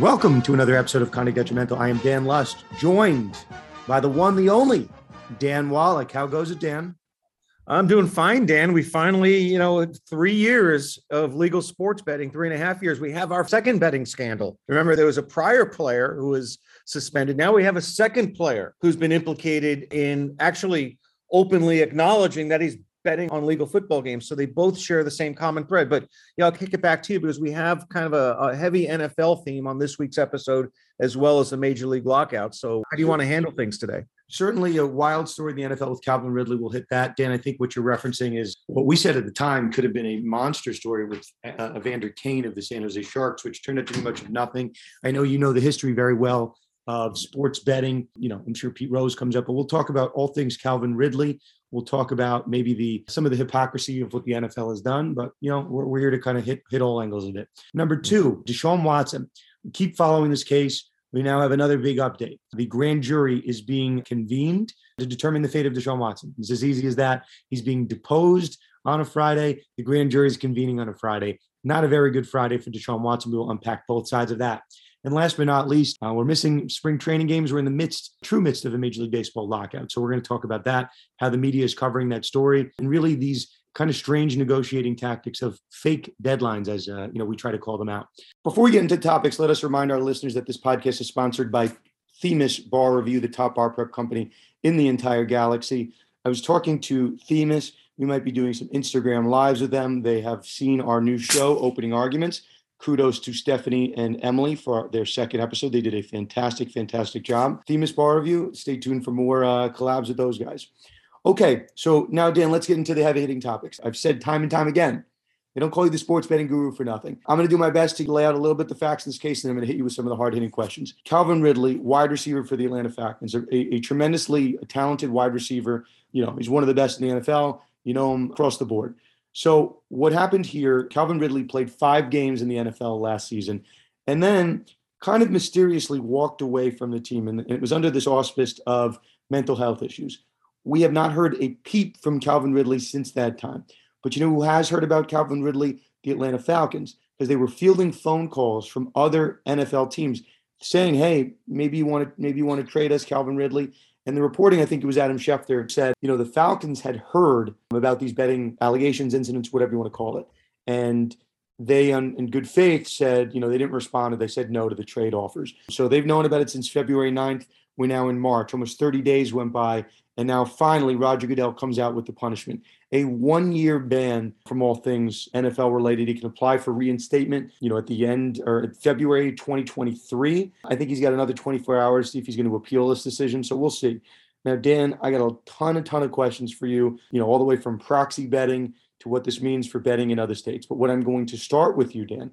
Welcome to another episode of Conduct Detrimental. I am Dan Lust, joined by the one, the only Dan Wallach. How goes it, Dan? I'm doing fine, Dan. We finally, you know, three years of legal sports betting, three and a half years. We have our second betting scandal. Remember, there was a prior player who was suspended. Now we have a second player who's been implicated in actually openly acknowledging that he's betting on legal football games. So they both share the same common thread. But yeah, I'll kick it back to you because we have kind of a, a, heavy NFL theme on this week's episode, as well as the Major League lockout. So how do you want to handle things today? Certainly a wild story in the NFL with Calvin Ridley. We'll hit that. Dan, I think what you're referencing is what we said at the time could have been a monster story with uh, Evander Kane of the San Jose Sharks, which turned out to be much of nothing. I know you know the history very well of sports betting. You know, I'm sure Pete Rose comes up, but we'll talk about all things Calvin Ridley. We'll talk about maybe the some of the hypocrisy of what the NFL has done, but you know we're, we're here to kind of hit hit all angles of it. Number two, Deshaun Watson. keep following this case. We now have another big update. The grand jury is being convened to determine the fate of Deshaun Watson. It's as easy as that. He's being deposed on a Friday. The grand jury is convening on a Friday. Not a very good Friday for Deshaun Watson. We will unpack both sides of that. And last but not least, uh, we're missing spring training games. We're in the midst, true midst of a Major League Baseball lockout. So we're going to talk about that, how the media is covering that story, and really these kind of strange negotiating tactics of fake deadlines, as uh, you know we try to call them out. Before we get into topics, let us remind our listeners that this podcast is sponsored by Themis Bar Review, the top bar prep company in the entire galaxy. I was talking to Themis. We might be doing some Instagram lives with them. They have seen our new show, Opening Arguments kudos to Stephanie and Emily for their second episode. They did a fantastic, fantastic job. Themis Bar Review. Stay tuned for more uh, collabs with those guys. Okay, so now, Dan, let's get into the heavy hitting topics. I've said time and time again, they don't call you the sports betting guru for nothing. I'm going to do my best to lay out a little bit the facts in this case, and I'm going to hit you with some of the hard hitting questions. Calvin Ridley, wide receiver for the Atlanta Falcons, a, a tremendously talented wide receiver. You know, he's one of the best in the NFL. You know him across the board. So what happened here? Calvin Ridley played five games in the NFL last season, and then kind of mysteriously walked away from the team, and it was under this auspice of mental health issues. We have not heard a peep from Calvin Ridley since that time. But you know who has heard about Calvin Ridley? The Atlanta Falcons, because they were fielding phone calls from other NFL teams saying, "Hey, maybe you want to maybe you want to trade us, Calvin Ridley." And the reporting, I think it was Adam Schefter, said, you know, the Falcons had heard about these betting allegations, incidents, whatever you want to call it. And they, in good faith, said, you know, they didn't respond and they said no to the trade offers. So they've known about it since February 9th. We're now in March. Almost 30 days went by. And now finally, Roger Goodell comes out with the punishment a one year ban from all things NFL related. He can apply for reinstatement, you know, at the end or February 2023. I think he's got another 24 hours to see if he's going to appeal this decision. So we'll see. Now, Dan, I got a ton, a ton of questions for you, you know, all the way from proxy betting to what this means for betting in other states. But what I'm going to start with you, Dan,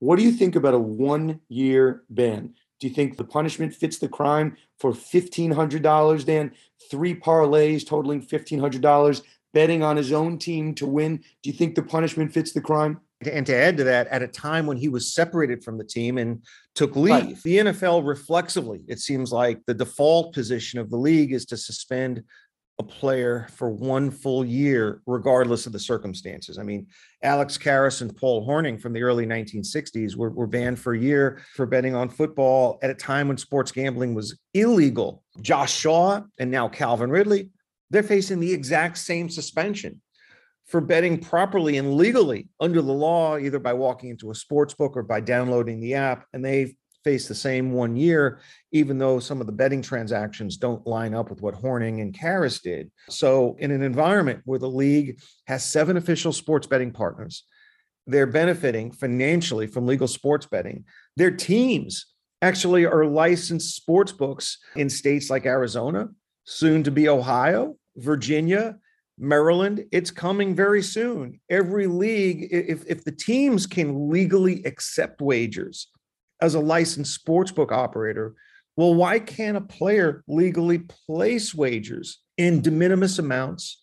what do you think about a one year ban? Do you think the punishment fits the crime for $1,500, Dan? Three parlays totaling $1,500 betting on his own team to win. Do you think the punishment fits the crime? And to add to that, at a time when he was separated from the team and took leave, right. the NFL reflexively, it seems like the default position of the league is to suspend a player for one full year, regardless of the circumstances. I mean, Alex Karras and Paul Hornung from the early 1960s were, were banned for a year for betting on football at a time when sports gambling was illegal. Josh Shaw and now Calvin Ridley they're facing the exact same suspension for betting properly and legally under the law, either by walking into a sports book or by downloading the app. And they face the same one year, even though some of the betting transactions don't line up with what Hornung and Karras did. So, in an environment where the league has seven official sports betting partners, they're benefiting financially from legal sports betting. Their teams actually are licensed sports books in states like Arizona, soon to be Ohio, Virginia, Maryland, it's coming very soon. Every league, if, if the teams can legally accept wagers as a licensed sportsbook operator, well, why can't a player legally place wagers in de minimis amounts?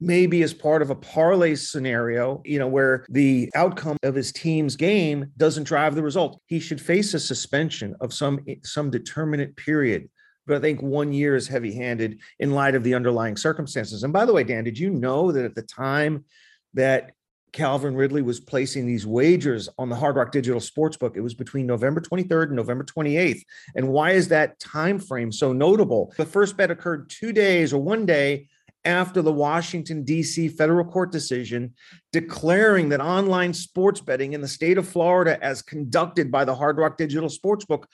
Maybe as part of a parlay scenario, you know, where the outcome of his team's game doesn't drive the result. He should face a suspension of some some determinate period but I think one year is heavy handed in light of the underlying circumstances. And by the way, Dan, did you know that at the time that Calvin Ridley was placing these wagers on the Hard Rock Digital Sportsbook. It was between November 23rd and November 28th. And why is that time frame so notable? The first bet occurred 2 days or 1 day after the Washington, D.C. federal court decision declaring that online sports betting in the state of Florida, as conducted by the Hard Rock Digital Sportsbook,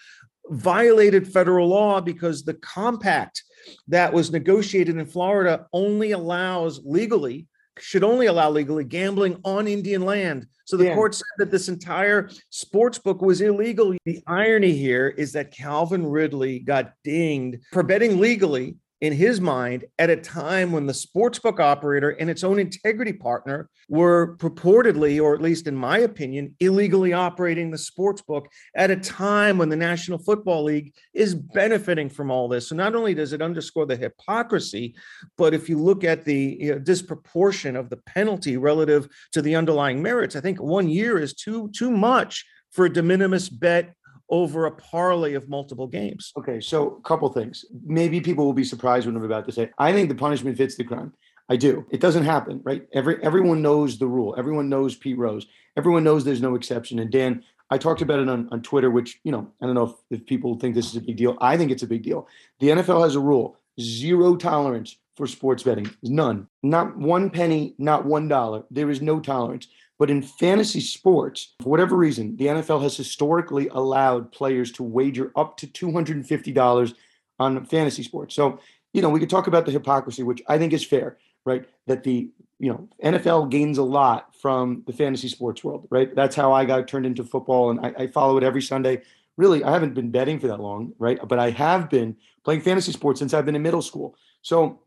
violated federal law because the compact that was negotiated in Florida only allows legally, should only allow legally gambling on Indian land. So the Yeah. court said that this entire sports book was illegal. The irony here is that Calvin Ridley got dinged for betting legally in his mind at a time when the sportsbook operator and its own integrity partner were purportedly, or at least in my opinion, illegally operating the sportsbook at a time when the National Football League is benefiting from all this. So not only does it underscore the hypocrisy, but if you look at the you know, disproportion of the penalty relative to the underlying merits, I think one year is too too much for a de minimis bet over a parlay of multiple games. Okay, so a couple things. Maybe people will be surprised what I'm about to say. I think the punishment fits the crime. I do. It doesn't happen, right? Every everyone knows the rule. Everyone knows Pete Rose. Everyone knows there's no exception. And Dan, I talked about it on, on Twitter, which, you know, I don't know if, if people think this is a big deal. I think it's a big deal. The NFL has a rule zero tolerance for sports betting. None. Not one penny, not one dollar. There is no tolerance. But in fantasy sports, for whatever reason, the NFL has historically allowed players to wager up to $250 on fantasy sports. So, you know, we could talk about the hypocrisy, which I think is fair, right? That the, you know, NFL gains a lot from the fantasy sports world, right? That's how I got turned into football and I, I follow it every Sunday. Really, I haven't been betting for that long, right? But I have been playing fantasy sports since I've been in middle school. So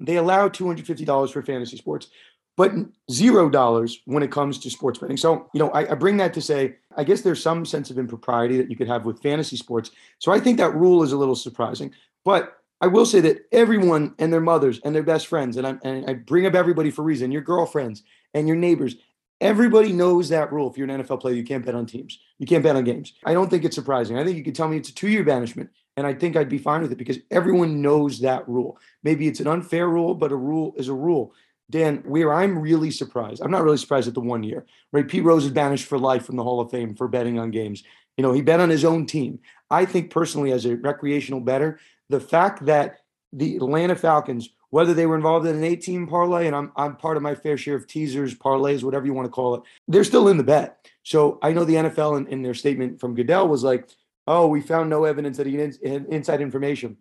they allow $250 for fantasy sports but zero dollars when it comes to sports betting. So, you know, I, I, bring that to say, I guess there's some sense of impropriety that you could have with fantasy sports. So I think that rule is a little surprising. But I will say that everyone and their mothers and their best friends, and I, and I bring up everybody for a reason, your girlfriends and your neighbors, everybody knows that rule. If you're an NFL player, you can't bet on teams. You can't bet on games. I don't think it's surprising. I think you could tell me it's a two-year banishment. And I think I'd be fine with it because everyone knows that rule. Maybe it's an unfair rule, but a rule is a rule. Dan, where I'm really surprised, I'm not really surprised at the one year, right? Pete Rose is banished for life from the Hall of Fame for betting on games. You know, he bet on his own team. I think personally, as a recreational better, the fact that the Atlanta Falcons, whether they were involved in an 18 parlay, and I'm I'm part of my fair share of teasers, parlays, whatever you want to call it, they're still in the bet. So I know the NFL in, in their statement from Goodell was like, oh, we found no evidence that he had inside information.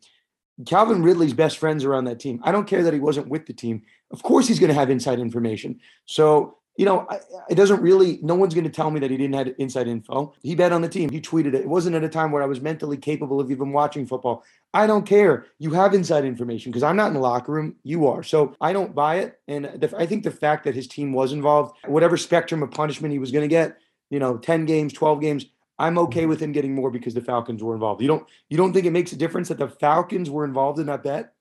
Calvin Ridley's best friends are on that team. I don't care that he wasn't with the team. Of course, he's going to have inside information. So, you know, it doesn't really, no one's going to tell me that he didn't have inside info. He bet on the team. He tweeted it. It wasn't at a time where I was mentally capable of even watching football. I don't care. You have inside information because I'm not in the locker room. You are. So I don't buy it. And the, I think the fact that his team was involved, whatever spectrum of punishment he was going to get, you know, 10 games, 12 games, I'm okay mm-hmm. with him getting more because the Falcons were involved. You don't you don't think it makes a difference that the Falcons were involved in that bet?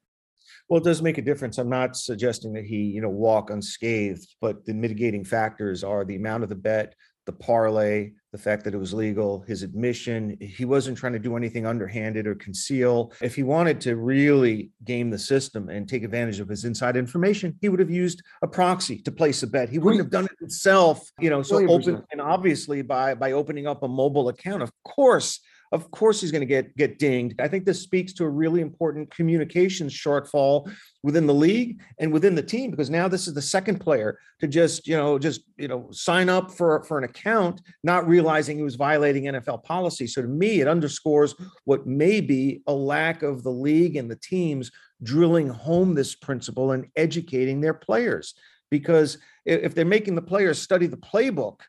Well, it does make a difference. I'm not suggesting that he, you know, walk unscathed, but the mitigating factors are the amount of the bet, the parlay, the fact that it was legal, his admission. He wasn't trying to do anything underhanded or conceal. If he wanted to really game the system and take advantage of his inside information, he would have used a proxy to place a bet. He wouldn't have done it himself, you know. So 100%. open and obviously by by opening up a mobile account, of course, of course he's going to get get dinged. I think this speaks to a really important communications shortfall within the league and within the team because now this is the second player to just you know just you know sign up for for an account not realizing he was violating NFL policy. So to me, it underscores what may be a lack of the league and the teams drilling home this principle and educating their players because if they're making the players study the playbook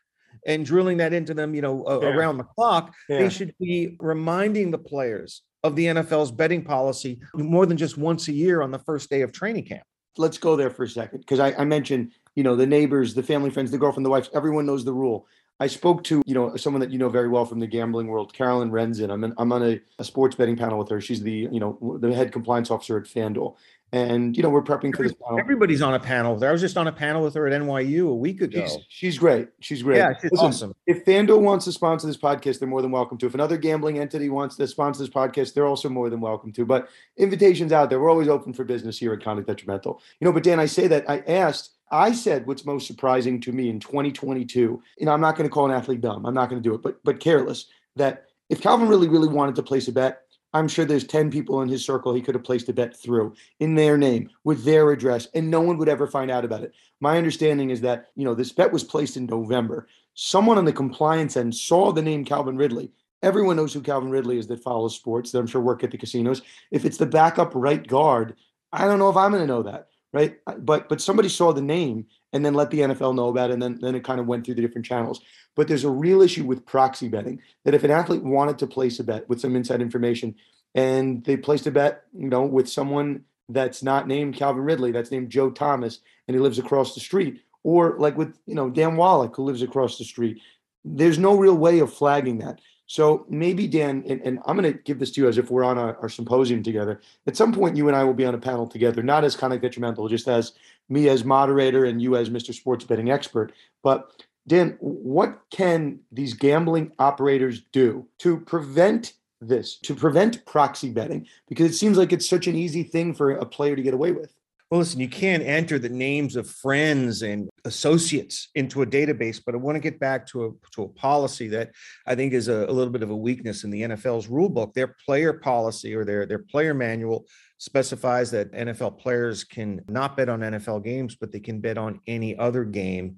and drilling that into them, you know, yeah. around the clock, yeah. they should be reminding the players of the NFL's betting policy more than just once a year on the first day of training camp. Let's go there for a second because I, I, mentioned, you know, the neighbors, the family, friends, the girlfriend, the wife. everyone knows the rule. I spoke to, you know, someone that you know very well from the gambling world, Carolyn Renzin. I'm in, I'm on a, a sports betting panel with her. She's the, you know, the head compliance officer at FanDuel. And, you know, we're prepping for this panel. Everybody's on a panel. with her. I was just on a panel with her at NYU a week ago. She's, she's great. She's great. Yeah, she's Listen, awesome. If FanDuel wants to sponsor this podcast, they're more than welcome to. If another gambling entity wants to sponsor this podcast, they're also more than welcome to. But invitations out there. We're always open for business here at Conduct Detrimental. You know, but Dan, I say that I asked, I said what's most surprising to me in 2022. You know, I'm not going to call an athlete dumb. I'm not going to do it, but but careless. That if Calvin really, really wanted to place a bet, I'm sure there's 10 people in his circle he could have placed a bet through in their name with their address, and no one would ever find out about it. My understanding is that, you know, this bet was placed in November. Someone on the compliance end saw the name Calvin Ridley. Everyone knows who Calvin Ridley is that follows sports, that I'm sure work at the casinos. If it's the backup right guard, I don't know if I'm going to know that, right? Uh, but but somebody saw the name and then let the NFL know about it, and then then it kind of went through the different channels. But there's a real issue with proxy betting that if an athlete wanted to place a bet with some inside information and they placed a bet, you know, with someone that's not named Calvin Ridley, that's named Joe Thomas, and he lives across the street, or like with, you know, Dan Wallach, who lives across the street, there's no real way of flagging that. So maybe Dan, and, and I'm going to give this to you as if we're on our, our, symposium together. At some point, you and I will be on a panel together, not as Conduct Detrimental, just as me as moderator and you as Mr. Sports Betting expert. But Dan, what can these gambling operators do to prevent this, to prevent proxy betting? Because it seems like it's such an easy thing for a player to get away with. Well, listen, you can't enter the names of friends and associates into a database, but I want to get back to a to a policy that I think is a, a little bit of a weakness in the NFL's rule book. Their player policy or their their player manual specifies that NFL players can not bet on NFL games, but they can bet on any other game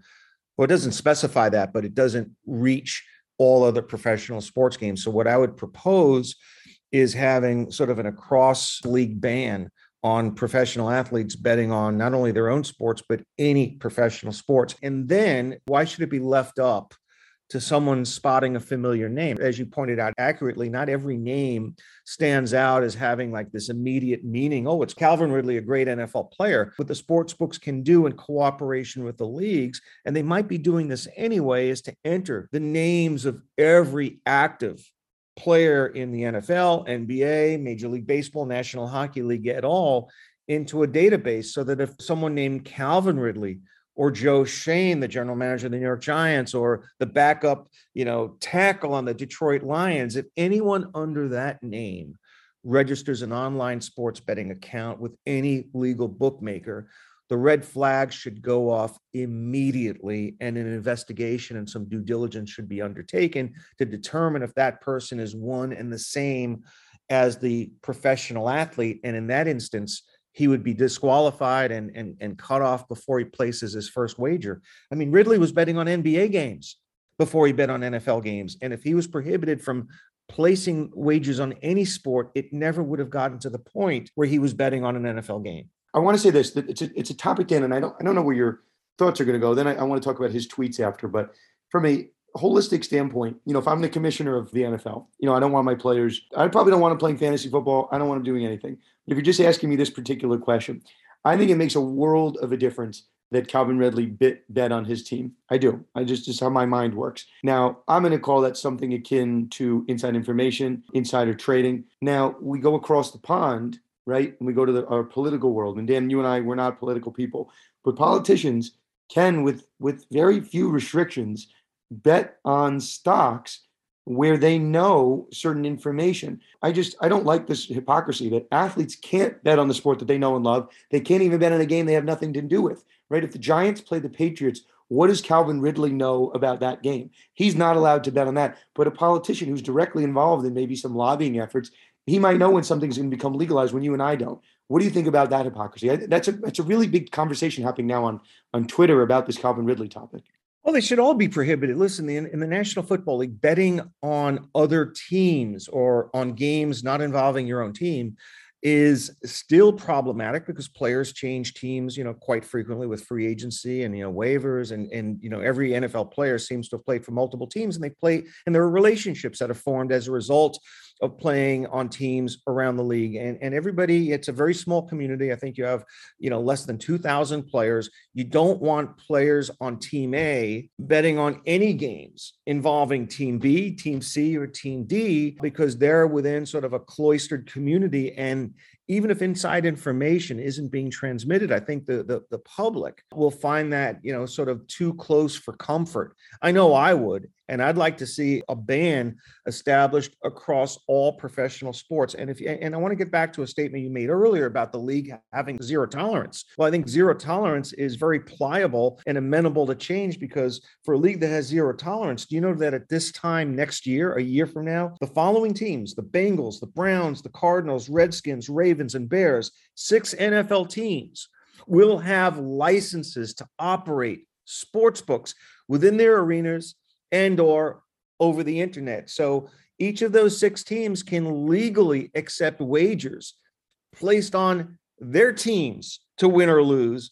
well, it doesn't specify that, but it doesn't reach all other professional sports games. So, what I would propose is having sort of an across league ban on professional athletes betting on not only their own sports, but any professional sports. And then why should it be left up to someone spotting a familiar name. As you pointed out accurately, not every name stands out as having like this immediate meaning. Oh, it's Calvin Ridley, a great NFL player. What the sports books can do in cooperation with the leagues, and they might be doing this anyway, is to enter the names of every active player in the NFL, NBA, Major League Baseball, National Hockey League at all into a database so that if someone named Calvin Ridley or Joe Schoen, the general manager of the New York Giants, or the backup, you know, tackle on the Detroit Lions, if anyone under that name registers an online sports betting account with any legal bookmaker, the red flags should go off immediately and an investigation and some due diligence should be undertaken to determine if that person is one and the same as the professional athlete and in that instance he would be disqualified and, and, and cut off before he places his first wager. I mean, Ridley was betting on NBA games before he bet on NFL games. And if he was prohibited from placing wagers on any sport, it never would have gotten to the point where he was betting on an NFL game. I want to say this: that it's a, it's a topic, Dan, and I don't I don't know where your thoughts are going to go. Then I, I want to talk about his tweets after. But from a holistic standpoint, you know, if I'm the commissioner of the NFL, you know, I don't want my players. I probably don't want them playing fantasy football. I don't want them doing anything. If you're just asking me this particular question, I think it makes a world of a difference that Calvin Ridley bit bet on his team. I do. I just just how my mind works. Now I'm going to call that something akin to inside information, insider trading. Now we go across the pond, right? And we go to the, our political world. And Dan, you and I, we're not political people, but politicians can, with with very few restrictions, bet on stocks where they know certain information. I just I don't like this hypocrisy that athletes can't bet on the sport that they know and love. They can't even bet on a game they have nothing to do with. Right? If the Giants play the Patriots, what does Calvin Ridley know about that game? He's not allowed to bet on that. But a politician who's directly involved in maybe some lobbying efforts, he might know when something's going to become legalized when you and I don't. What do you think about that hypocrisy? That's a that's a really big conversation happening now on on Twitter about this Calvin Ridley topic. Well, they should all be prohibited. Listen, in, in, the National Football League, betting on other teams or on games not involving your own team is still problematic because players change teams, you know, quite frequently with free agency and you know waivers and and you know every NFL player seems to have played for multiple teams and they play and there are relationships that are formed as a result of playing on teams around the league. And and everybody it's a very small community. I think you have you know less than 2000 players. You don't want players on team a betting on any games involving team b team c or team d because they're within sort of a cloistered community and even if inside information isn't being transmitted, I think the, the, the public will find that, you know, sort of too close for comfort. I know I would. And I'd like to see a ban established across all professional sports. And if and I want to get back to a statement you made earlier about the league having zero tolerance. Well, I think zero tolerance is very pliable and amenable to change because for a league that has zero tolerance, do you know that at this time next year, a year from now, the following teams, the Bengals, the Browns, the Cardinals, Redskins, Ravens, and Bears, six NFL teams will have licenses to operate sports books within their arenas and or over the internet. So each of those six teams can legally accept wagers placed on their teams to win or lose.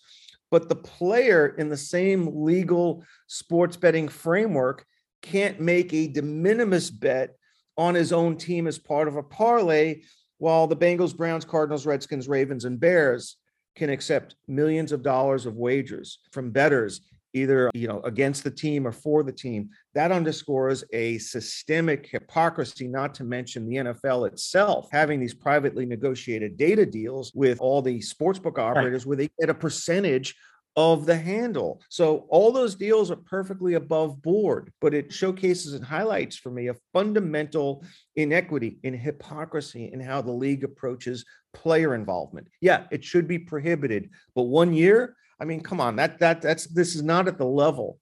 But the player in the same legal sports betting framework can't make a de minimis bet on his own team as part of a parlay, while the Bengals, Browns, Cardinals, Redskins, Ravens, and Bears can accept millions of dollars of wagers from bettors either you know against the team or for the team that underscores a systemic hypocrisy not to mention the NFL itself having these privately negotiated data deals with all the sportsbook operators right. where they get a percentage of the handle. So all those deals are perfectly above board, but it showcases and highlights for me a fundamental inequity in hypocrisy in how the league approaches player involvement. Yeah, it should be prohibited, but one year I mean, come on, that that that's this is not at the level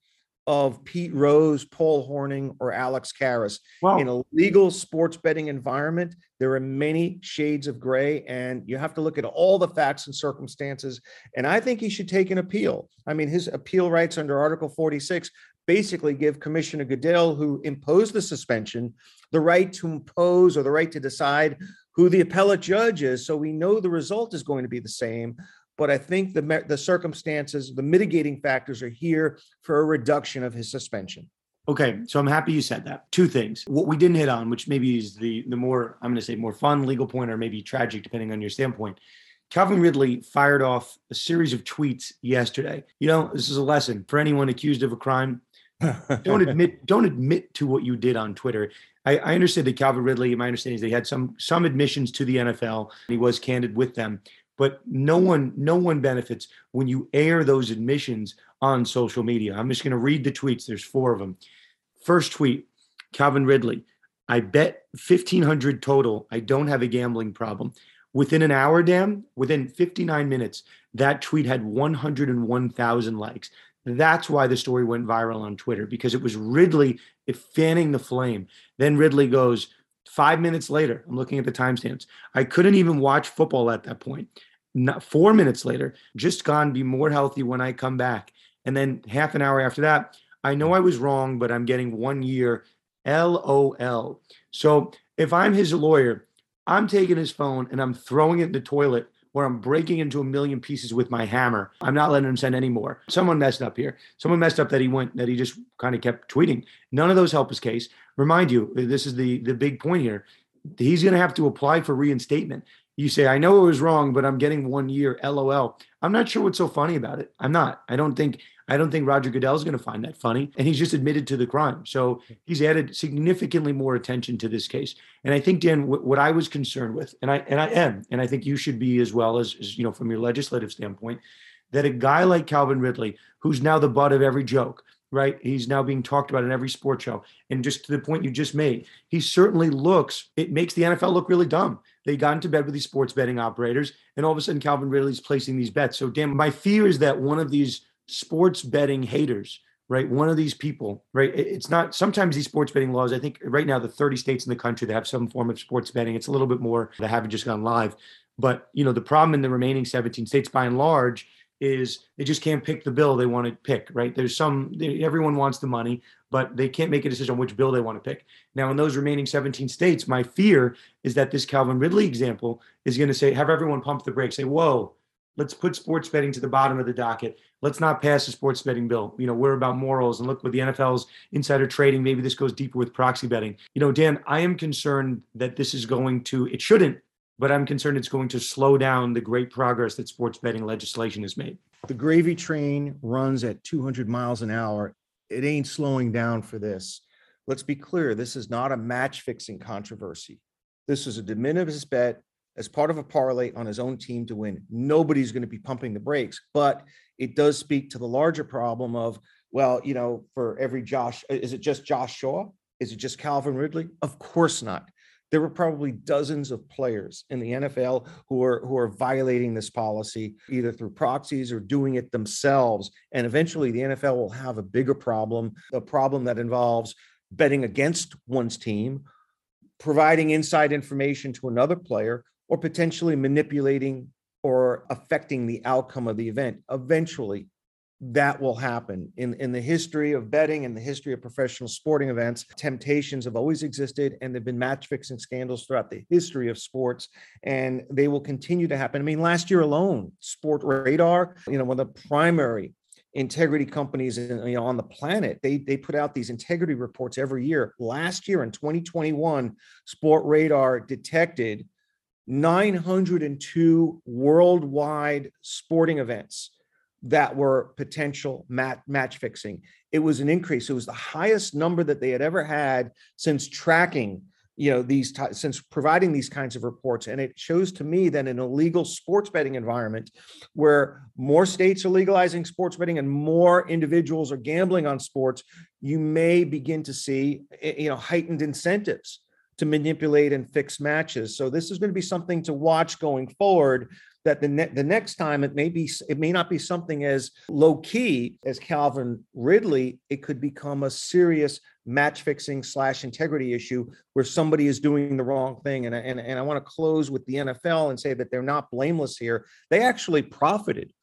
of Pete Rose, Paul Hornung, or Alex Karras. In a legal sports betting environment, there are many shades of gray, and you have to look at all the facts and circumstances. And I think he should take an appeal. I mean, his appeal rights under Article 46 basically give Commissioner Goodell, who imposed the suspension, the right to impose or the right to decide who the appellate judge is. So we know the result is going to be the same but I think the the circumstances, the mitigating factors are here for a reduction of his suspension. Okay, so I'm happy you said that. Two things. What we didn't hit on, which maybe is the the more I'm going to say more fun legal point, or maybe tragic, depending on your standpoint. Calvin Ridley fired off a series of tweets yesterday. You know, this is a lesson for anyone accused of a crime. don't admit don't admit to what you did on Twitter. I, I understand that Calvin Ridley, my understanding is they had some some admissions to the NFL. And he was candid with them but no one no one benefits when you air those admissions on social media. I'm just going to read the tweets. There's four of them first tweet calvin ridley i bet 1500 total i don't have a gambling problem. Within an hour damn within 59 minutes that tweet had 101000 likes. That's why the story went viral on twitter because it was ridley fanning the flame. Then ridley goes Five minutes later, I'm looking at the timestamps. I couldn't even watch football at that point not four minutes later, just gone be more healthy when I come back. And then half an hour after that, I know I was wrong, but I'm getting one year LOL. So if I'm his lawyer, I'm taking his phone and I'm throwing it in the toilet where I'm breaking into a million pieces with my hammer. I'm not letting him send any more. Someone messed up here. Someone messed up that he went that he just kind of kept tweeting. None of those help his case. Remind you, this is the the big point here. He's going to have to apply for reinstatement you say, I know it was wrong, but I'm getting one year. LOL. I'm not sure what's so funny about it. I'm not. I don't think I don't think Roger Goodell is going to find that funny. And he's just admitted to the crime. So he's added significantly more attention to this case. And I think, Dan, what, what I was concerned with, and I and I am, and I think you should be as well as, as you know, from your legislative standpoint, that a guy like Calvin Ridley, who's now the butt of every joke, right? He's now being talked about in every sports show. And just to the point you just made, he certainly looks, it makes the NFL look really dumb. They got into bed with these sports betting operators, and all of a sudden Calvin Ridley's placing these bets. So, damn, my fear is that one of these sports betting haters, right? One of these people, right? It's not sometimes these sports betting laws. I think right now the 30 states in the country that have some form of sports betting. It's a little bit more that haven't just gone live. But you know, the problem in the remaining 17 states, by and large, is they just can't pick the bill they want to pick, right? There's some, everyone wants the money, but they can't make a decision on which bill they want to pick. Now, in those remaining 17 states, my fear is that this Calvin Ridley example is going to say, have everyone pump the brakes, say, whoa, let's put sports betting to the bottom of the docket. Let's not pass a sports betting bill. You know, we're about morals and look with the NFL's insider trading. Maybe this goes deeper with proxy betting. You know, Dan, I am concerned that this is going to, it shouldn't but I'm concerned it's going to slow down the great progress that sports betting legislation has made. The gravy train runs at 200 miles an hour. It ain't slowing down for this. Let's be clear this is not a match fixing controversy. This is a de minimis bet as part of a parlay on his own team to win. Nobody's going to be pumping the brakes, but it does speak to the larger problem of, well, you know, for every Josh, is it just Josh Shaw? Is it just Calvin Ridley? Of course not. There were probably dozens of players in the NFL who are who are violating this policy either through proxies or doing it themselves. And eventually the NFL will have a bigger problem, a problem that involves betting against one's team, providing inside information to another player, or potentially manipulating or affecting the outcome of the event. Eventually, that will happen. In in the history of betting and the history of professional sporting events temptations have always existed and there've been match fixing scandals throughout the history of sports and they will continue to happen. I mean last year alone Sportradar you know one of the primary integrity companies in, you know, on the planet they they put out these integrity reports every year. Last year in 2021 Sportradar detected 902 worldwide sporting events that were potential mat, match fixing. It was an increase. It was the highest number that they had ever had since tracking, you know, these t- since providing these kinds of reports. And it shows to me that in a legal sports betting environment where more states are legalizing sports betting and more individuals are gambling on sports, you may begin to see, eh, you know, heightened incentives to manipulate and fix matches. So this is going to be something to watch going forward that the, ne- the next time it may be it may not be something as low key as Calvin Ridley. It could become a serious match fixing slash integrity issue where somebody is doing the wrong thing. And, and, and I want to close with the NFL and say that they're not blameless here. They actually profited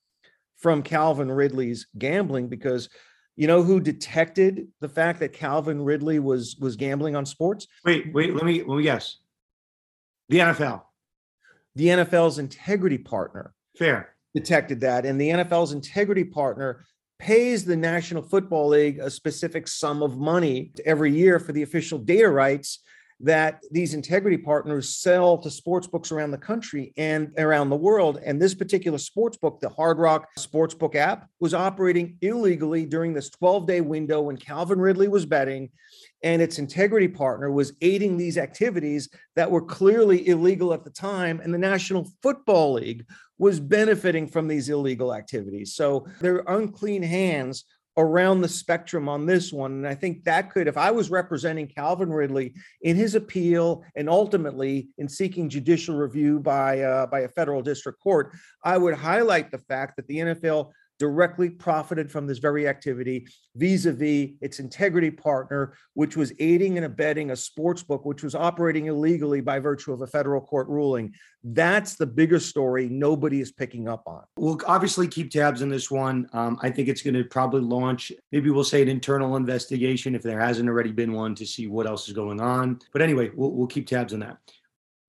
from Calvin Ridley's gambling because you know who detected the fact that Calvin Ridley was was gambling on sports? Wait, wait, let me let me guess. The NFL the NFL's integrity partner fair. detected that, and the NFL's integrity partner pays the National Football League a specific sum of money every year for the official data rights that these integrity partners sell to sports books around the country and around the world. And this particular sports book, the Hard Rock Sportsbook app, was operating illegally during this 12 day window when Calvin Ridley was betting and its integrity partner was aiding these activities that were clearly illegal at the time. And the National Football League was benefiting from these illegal activities. So they're unclean hands around the spectrum on this one. And I think that could, if I was representing Calvin Ridley in his appeal and ultimately in seeking judicial review by uh, by a federal district court, I would highlight the fact that the NFL directly profited from this very activity vis-a-vis its integrity partner which was aiding and abetting a sports book which was operating illegally by virtue of a federal court ruling. That's the bigger story nobody is picking up on. We'll obviously keep tabs on this one. Um, i think it's going to probably launch maybe we'll say an internal investigation if there hasn't already been one to see what else is going on. But anyway we'll, we'll keep tabs on that.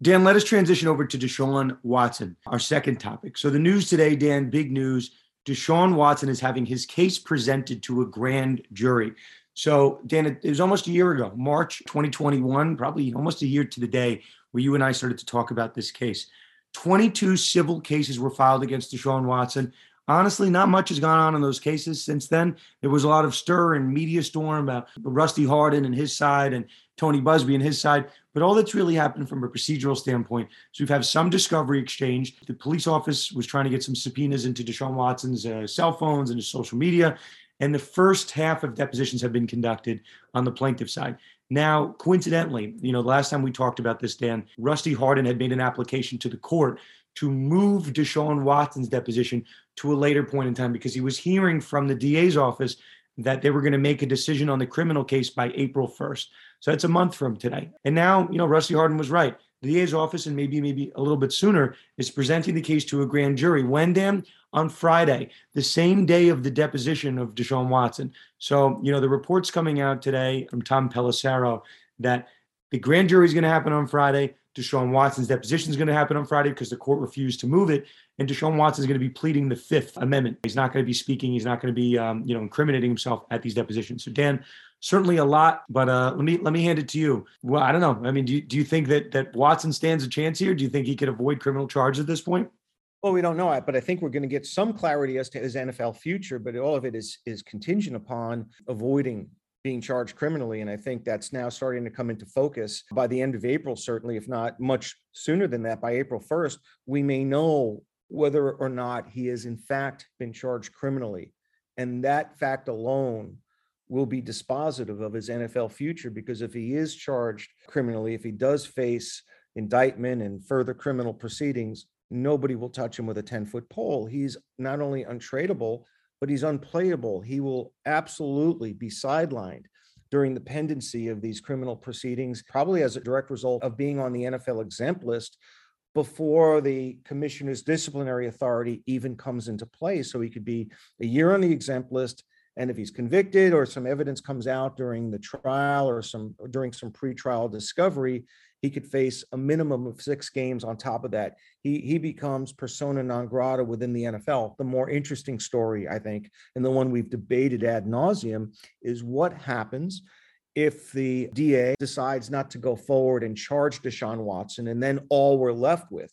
Dan, let us transition over to Deshaun Watson, our second topic. So, the news today, Dan, big news. Deshaun Watson is having his case presented to a grand jury. So, Dan, it was almost a year ago, March 2021, probably almost a year to the day, where you and I started to talk about this case. 22 civil cases were filed against Deshaun Watson. Honestly, not much has gone on in those cases since then. There was a lot of stir and media storm about Rusty Hardin and his side and Tony Buzbee and his side. But all that's really happened from a procedural standpoint is we've had some discovery exchange. The police office was trying to get some subpoenas into Deshaun Watson's uh, cell phones and his social media. And the first half of depositions have been conducted on the plaintiff side. Now, coincidentally, you know, the last time we talked about this, Dan, Rusty Hardin had made an application to the court to move Deshaun Watson's deposition to a later point in time because he was hearing from the DA's office that they were going to make a decision on the criminal case by April 1st. So that's a month from today. And now, you know, Rusty Hardin was right. The DA's office, and maybe maybe a little bit sooner, is presenting the case to a grand jury. When, Dan? On Friday, the same day of the deposition of Deshaun Watson. So, you know, the reports coming out today from Tom Pelissero that the grand jury is going to happen on Friday. Deshaun Watson's deposition is going to happen on Friday because the court refused to move it. And Deshaun Watson is going to be pleading the Fifth Amendment. He's not going to be speaking. He's not going to be, um, you know, incriminating himself at these depositions. So, Dan, certainly a lot, but uh, let me let me hand it to you. Well, I don't know. I mean, do you, do you think that that Watson stands a chance here? Do you think he could avoid criminal charges at this point? Well, we don't know, but I think we're going to get some clarity as to his NFL future. But all of it is is contingent upon avoiding being charged criminally. And I think that's now starting to come into focus by the end of April, certainly, if not much sooner than that, by April 1st, we may know whether or not he has in fact been charged criminally. And that fact alone will be dispositive of his NFL future because if he is charged criminally, if he does face indictment and further criminal proceedings, nobody will touch him with a 10 foot pole. He's not only untradeable, but he's unplayable. He will absolutely be sidelined during the pendency of these criminal proceedings, probably as a direct result of being on the NFL exempt list before the commissioner's disciplinary authority even comes into play. So he could be a year on the exempt list. And if he's convicted or some evidence comes out during the trial or some during some pretrial discovery, he could face a minimum of six games on top of that. He he becomes persona non grata within the NFL. The more interesting story, I think, and the one we've debated ad nauseum, is what happens if the DA decides not to go forward and charge Deshaun Watson, and then all we're left with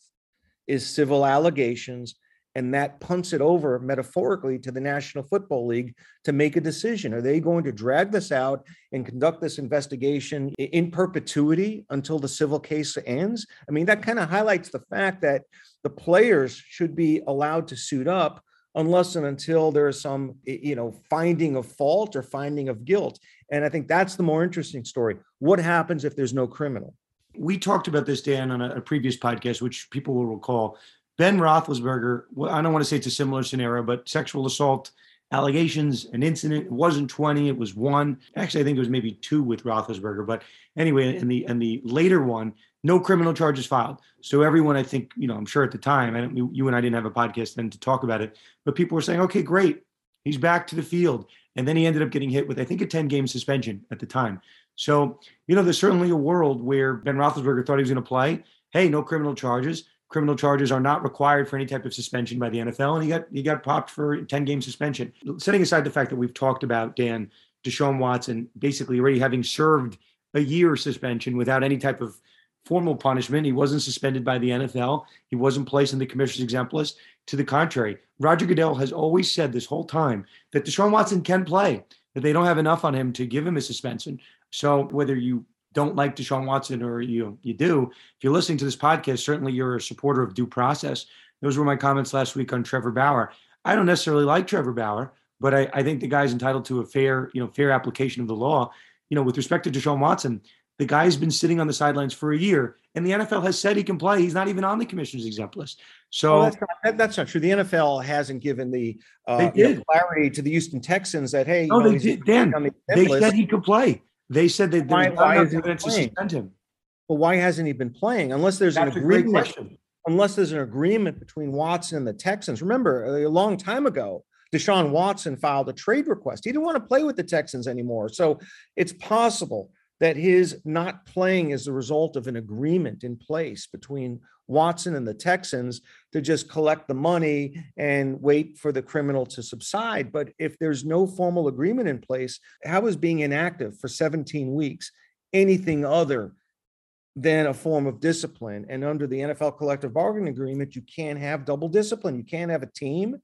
is civil allegations and that punts it over metaphorically to the National Football League to make a decision. Are they going to drag this out and conduct this investigation in perpetuity until the civil case ends? I mean, that kind of highlights the fact that the players should be allowed to suit up unless and until there is some you know finding of fault or finding of guilt and i think that's the more interesting story what happens if there's no criminal we talked about this dan on a, previous podcast which people will recall Ben Roethlisberger, I don't want to say it's a similar scenario, but sexual assault allegations, an incident. It wasn't 20, it was one. Actually, I think it was maybe two with Roethlisberger. But anyway, in the in the later one, no criminal charges filed. So everyone, I think, you know, I'm sure at the time, and you and I didn't have a podcast then to talk about it, but people were saying, okay, great, he's back to the field. And then he ended up getting hit with, I think, a 10 game suspension at the time. So, you know, there's certainly a world where Ben Roethlisberger thought he was going to play. Hey, no criminal charges criminal charges are not required for any type of suspension by the NFL, and he got he got popped for 10 game suspension. Setting aside the fact that we've talked about Dan Deshaun Watson basically already having served a year suspension without any type of formal punishment. He wasn't suspended by the NFL. He wasn't placed in the commissioner's exempt list. To the contrary, Roger Goodell has always said this whole time that Deshaun Watson can play, that they don't have enough on him to give him a suspension. So whether you don't like Deshaun Watson or you you do, if you're listening to this podcast, certainly you're a supporter of due process. Those were my comments last week on Trevor Bauer. I don't necessarily like Trevor Bauer, but I, I think the guy's entitled to a fair, you know, fair application of the law. You know, with respect to Deshaun Watson, the guy's been sitting on the sidelines for a year, and the NFL has said he can play. He's not even on the commissioner's exempt list. So oh, that's, not, that's, not, true. The NFL hasn't given the uh, you know, clarity to the Houston Texans that hey, no, know, they did. Dan, the they list. said he could play. They said that why, why is to suspend him. But why hasn't he been playing? Unless there's That's an agreement. Unless there's an agreement between Watson and the Texans. Remember, a long time ago, Deshaun Watson filed a trade request. He didn't want to play with the Texans anymore. So it's possible that his not playing is the result of an agreement in place between Watson and the Texans to just collect the money and wait for the criminal to subside. But if there's no formal agreement in place, how is being inactive for 17 weeks anything other than a form of discipline? And under the NFL collective bargaining agreement, you can't have double discipline. You can't have a team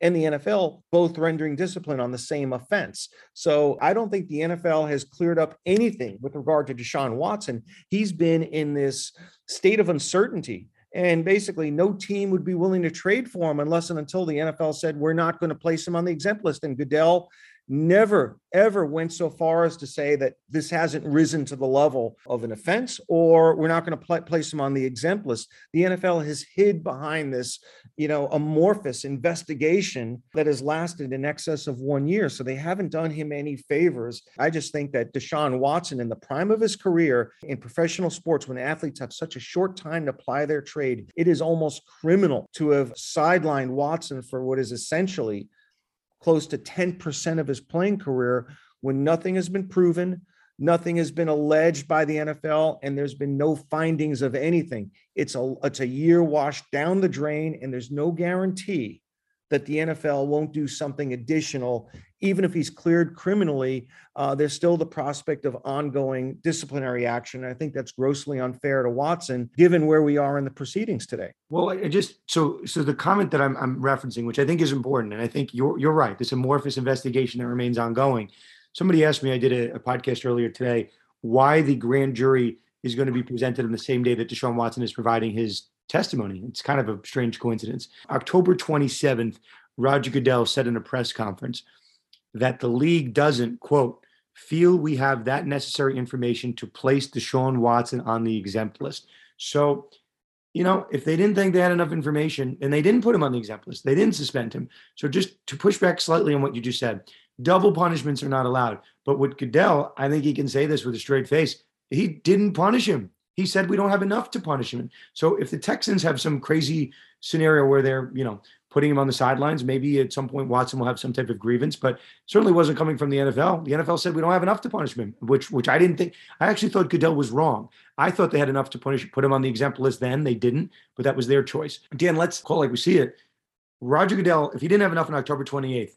and the NFL both rendering discipline on the same offense. So I don't think the NFL has cleared up anything with regard to Deshaun Watson. He's been in this state of uncertainty. And basically, no team would be willing to trade for him unless and until the NFL said, we're not going to place him on the exempt list. And Goodell never, ever went so far as to say that this hasn't risen to the level of an offense or we're not going to pl- place him on the exempt list. The NFL has hid behind this, you know, amorphous investigation that has lasted in excess of one year. So they haven't done him any favors. I just think that Deshaun Watson, in the prime of his career in professional sports, when athletes have such a short time to apply their trade, it is almost criminal to have sidelined Watson for what is essentially close to 10% of his playing career when nothing has been proven, nothing has been alleged by the NFL, and there's been no findings of anything. It's a it's a year washed down the drain, and there's no guarantee that the NFL won't do something additional, even if he's cleared criminally. Uh, there's still the prospect of ongoing disciplinary action. I think that's grossly unfair to Watson, given where we are in the proceedings today. Well, I just so so the comment that I'm, I'm referencing, which I think is important, and I think you're you're right. This amorphous investigation that remains ongoing. somebody asked me, I did a, a podcast earlier today, why the grand jury is going to be presented on the same day that Deshaun Watson is providing his testimony. It's kind of a strange coincidence. October 27th, Roger Goodell said in a press conference that the league doesn't, quote, feel we have that necessary information to place Deshaun Watson on the exempt list. So, you know, if they didn't think they had enough information and they didn't put him on the exempt list, they didn't suspend him. So, just to push back slightly on what you just said, double punishments are not allowed. But with Goodell, I think he can say this with a straight face. He didn't punish him. He said we don't have enough to punish him. So if the Texans have some crazy scenario where they're, you know, putting him on the sidelines, maybe at some point Watson will have some type of grievance, but certainly wasn't coming from the NFL. The NFL said we don't have enough to punish him, which which I didn't think. I actually thought Goodell was wrong. I thought they had enough to punish, put him on the example list. Then they didn't, but that was their choice. Dan, let's call like we see it. Roger Goodell, if he didn't have enough on October 28th,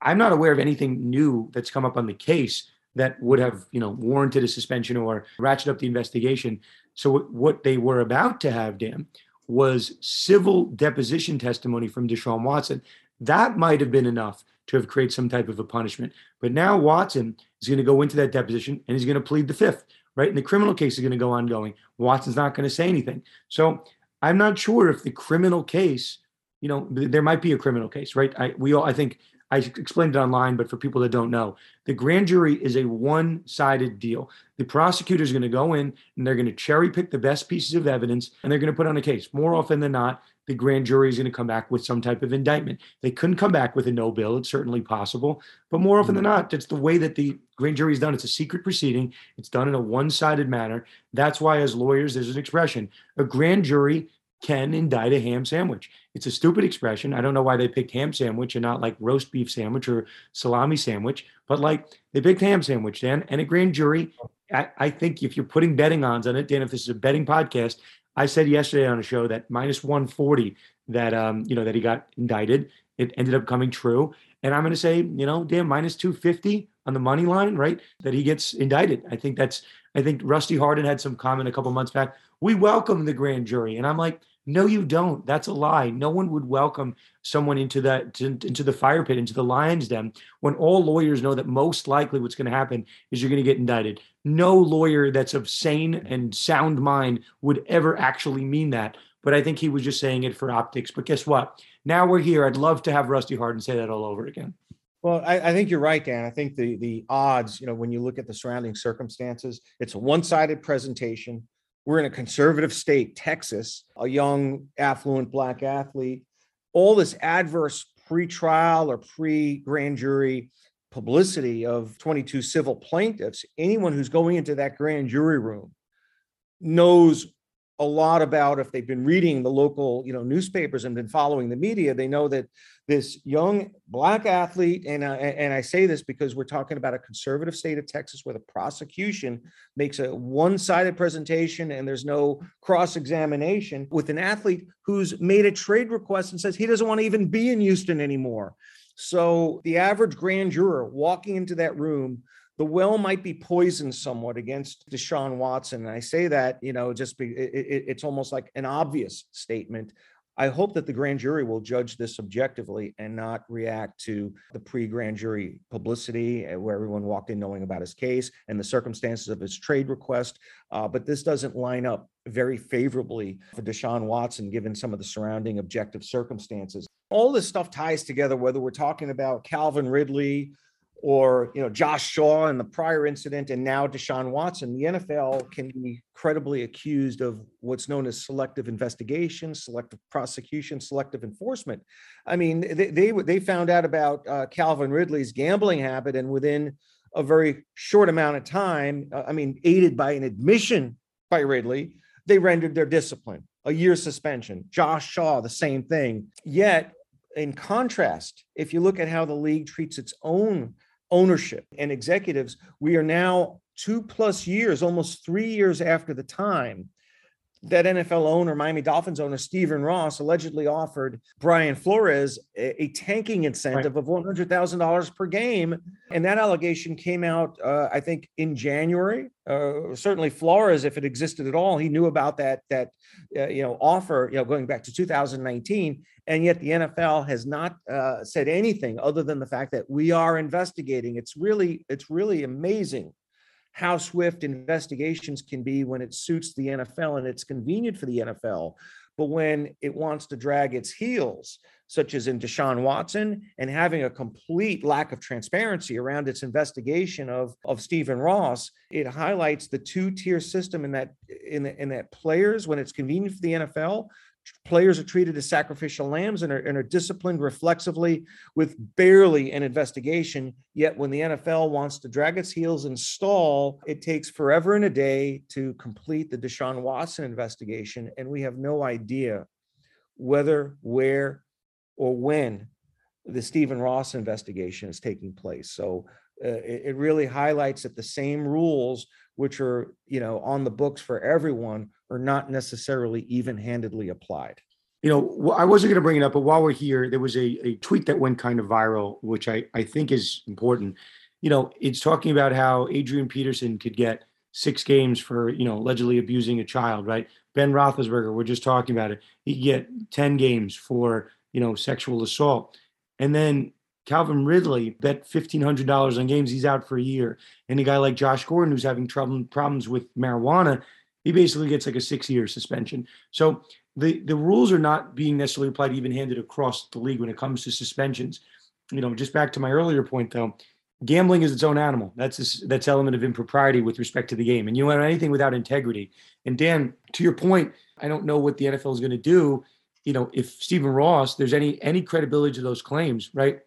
I'm not aware of anything new that's come up on the case that would have, you know, warranted a suspension or ratchet up the investigation. So what they were about to have, Dan, was civil deposition testimony from Deshaun Watson. That might have been enough to have created some type of a punishment. But now Watson is going to go into that deposition and he's going to plead the fifth, right? And the criminal case is going to go ongoing. Watson's not going to say anything. So I'm not sure if the criminal case, you know, there might be a criminal case, right? I we all I think I explained it online, but for people that don't know, the grand jury is a one sided deal. The prosecutor is going to go in and they're going to cherry pick the best pieces of evidence and they're going to put on a case. More often than not, the grand jury is going to come back with some type of indictment. They couldn't come back with a no bill. It's certainly possible. But more often than mm-hmm. not, it's the way that the grand jury is done. It's a secret proceeding, it's done in a one sided manner. That's why, as lawyers, there's an expression a grand jury can indict a ham sandwich. It's a stupid expression. I don't know why they picked ham sandwich and not like roast beef sandwich or salami sandwich, but like they picked ham sandwich, Dan. And a grand jury, I, I think if you're putting betting odds on it, Dan, if this is a betting podcast, I said yesterday on a show that minus 140 that um, you know, that he got indicted. It ended up coming true. And I'm gonna say, you know, Dan, minus 250 on the money line, right? That he gets indicted. I think that's I think Rusty Hardin had some comment a couple months back. We welcome the grand jury. And I'm like, no, you don't. That's a lie. No one would welcome someone into that into the fire pit, into the lion's den, when all lawyers know that most likely what's going to happen is you're going to get indicted. No lawyer that's of sane and sound mind would ever actually mean that. But I think he was just saying it for optics. But guess what? Now we're here. I'd love to have Rusty Hardin say that all over again. Well, I, I, think you're right, Dan. I think the the odds, you know, when you look at the surrounding circumstances, it's a one-sided presentation. We're in a conservative state, Texas, a young, affluent black athlete. All this adverse pre-trial or pre-grand jury publicity of 22 civil plaintiffs, anyone who's going into that grand jury room knows a lot about if they've been reading the local you know newspapers and been following the media they know that this young black athlete and uh, and I say this because we're talking about a conservative state of Texas where the prosecution makes a one-sided presentation and there's no cross-examination with an athlete who's made a trade request and says he doesn't want to even be in Houston anymore. So the average grand juror walking into that room the well might be poisoned somewhat against Deshaun Watson. And I say that, you know, just be, it, it, it's almost like an obvious statement. I hope that the grand jury will judge this objectively and not react to the pre grand jury publicity eh, where everyone walked in knowing about his case and the circumstances of his trade request. Uh, but this doesn't line up very favorably for Deshaun Watson, given some of the surrounding objective circumstances. All this stuff ties together, whether we're talking about Calvin Ridley, or you know Josh Shaw in the prior incident, and now Deshaun Watson, the NFL can be credibly accused of what's known as selective investigation, selective prosecution, selective enforcement. I mean, they they, they found out about uh, Calvin Ridley's gambling habit, and within a very short amount of time, uh, I mean, aided by an admission by Ridley, they rendered their discipline a year suspension. Josh Shaw, the same thing. Yet, in contrast, if you look at how the league treats its own ownership and executives, we are now two plus years, almost three years after the time. That NFL owner, Miami Dolphins owner Stephen Ross, allegedly offered Brian Flores a, a tanking incentive right. of one hundred thousand dollars per game, and that allegation came out, uh, I think, in January. Uh, certainly, Flores, if it existed at all, he knew about that that uh, you know offer, you know, going back to 2019, and yet the NFL has not uh, said anything other than the fact that we are investigating. It's really, it's really amazing how swift investigations can be when it suits the NFL and it's convenient for the NFL. But when it wants to drag its heels, such as in Deshaun Watson, and having a complete lack of transparency around its investigation of, of Stephen Ross, it highlights the two-tier system in that in, in that players, when it's convenient for the NFL, players are treated as sacrificial lambs and are, and are, disciplined reflexively with barely an investigation. Yet, when the NFL wants to drag its heels and stall, it takes forever and a day to complete the Deshaun Watson investigation. And we have no idea whether, where, or when the Stephen Ross investigation is taking place. So, uh, it, it really highlights that the same rules which are you know on the books for everyone are not necessarily even-handedly applied. You know i wasn't going to bring it up but while we're here there was a, a tweet that went kind of viral which I, I think is important. You know it's talking about how adrian peterson could get six games for you know allegedly abusing a child right? Ben roethlisberger we're just talking about it. He could get 10 games for you know sexual assault. And then Calvin Ridley bet $1,500 on games. He's out for a year. And a guy like Josh Gordon, who's having trouble, problems with marijuana, he basically gets like a six year suspension. So the, the rules are not being necessarily applied even handed across the league when it comes to suspensions. You know, just back to my earlier point, though, gambling is its own animal. That's a, that's element of impropriety with respect to the game. And you don't anything without integrity. And Dan, to your point, I don't know what the NFL is going to do. You know, if Stephen Ross, there's any any credibility to those claims, right?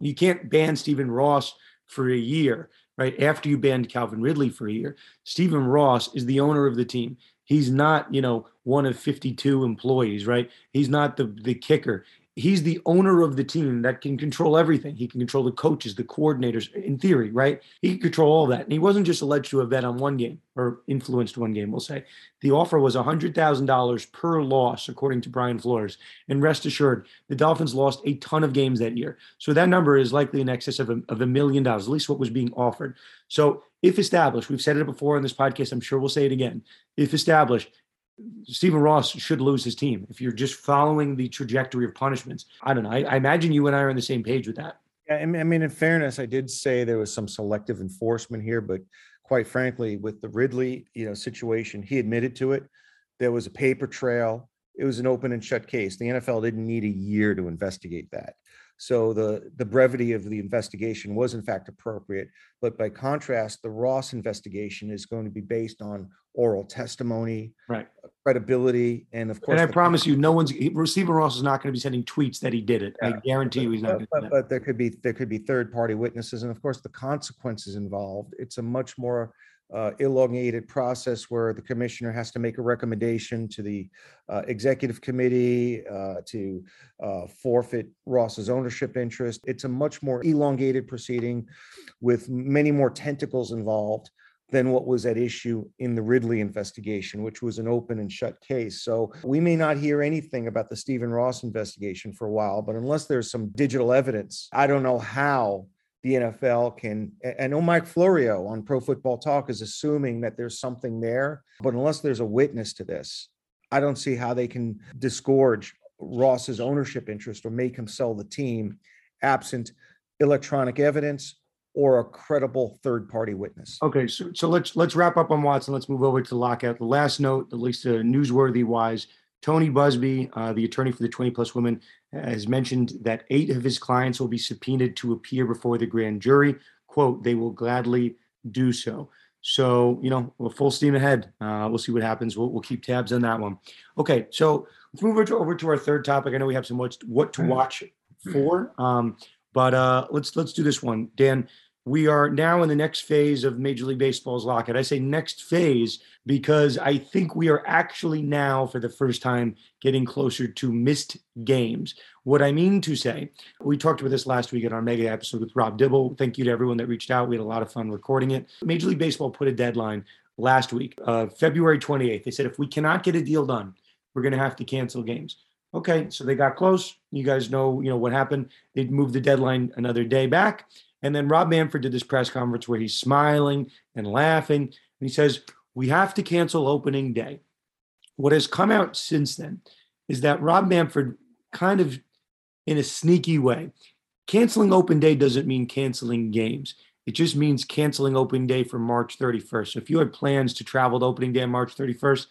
You can't ban Stephen Ross for a year, right? After you banned Calvin Ridley for a year. Stephen Ross is the owner of the team. He's not, you know, one of 52 employees, right? He's not the the kicker he's the owner of the team that can control everything. He can control the coaches, the coordinators, in theory, right? He can control all that. And he wasn't just alleged to have bet on one game or influenced one game, we'll say. The offer was $100,000 per loss, according to Brian Flores. And rest assured, the Dolphins lost a ton of games that year. So that number is likely in excess of a, of a million dollars, at least what was being offered. So if established, we've said it before on this podcast, I'm sure we'll say it again. If established, Stephen Ross should lose his team if you're just following the trajectory of punishments. I don't know. I, I, imagine you and I are on the same page with that. Yeah, I mean, in fairness, I did say there was some selective enforcement here, but quite frankly, with the Ridley, you know, situation, he admitted to it. There was a paper trail. It was an open and shut case. The NFL didn't need a year to investigate that. So the, the brevity of the investigation was in fact appropriate. But by contrast, the Ross investigation is going to be based on oral testimony, right, credibility, and of course. And I promise you, no one's receiver Ross is not going to be sending tweets that he did it. Yeah, I guarantee you, he's not. But, but, but there could be there could be third party witnesses, and of course, the consequences involved. It's a much more uh, elongated process where the commissioner has to make a recommendation to the uh, executive committee uh, to uh, forfeit Ross's ownership interest. It's a much more elongated proceeding with many more tentacles involved than what was at issue in the Ridley investigation, which was an open and shut case. So we may not hear anything about the Stephen Ross investigation for a while, but unless there's some digital evidence, I don't know how the NFL can. I know Mike Florio on Pro Football Talk is assuming that there's something there, but unless there's a witness to this, I don't see how they can disgorge Ross's ownership interest or make him sell the team absent electronic evidence or a credible third party witness. Okay, so, so let's let's wrap up on Watson. Let's move over to the lockout. The last note, at least uh, newsworthy wise, Tony Buzbee, uh, the attorney for the 20 plus women, has mentioned that eight of his clients will be subpoenaed to appear before the grand jury. Quote, they will gladly do so. So, you know, we're full steam ahead. Uh, we'll see what happens. We'll, we'll keep tabs on that one. Okay, so let's move over to, over to our third topic. I know we have some much what to watch for, um, but uh, let's let's do this one. Dan, we are now in the next phase of Major League Baseball's lockout. I say next phase because I think we are actually now, for the first time, getting closer to missed games. What I mean to say, we talked about this last week in our mega episode with Rob Dibble. Thank you to everyone that reached out. We had a lot of fun recording it. Major League Baseball put a deadline last week, uh, February 28th. They said if we cannot get a deal done, we're going to have to cancel games. Okay, so they got close. You guys know, you know what happened. They moved the deadline another day back. And then Rob Manfred did this press conference where he's smiling and laughing. And he says, We have to cancel opening day. What has come out since then is that Rob Manfred, kind of in a sneaky way, canceling open day doesn't mean canceling games. It just means canceling opening day for March 31st. So if you had plans to travel to opening day on March 31st,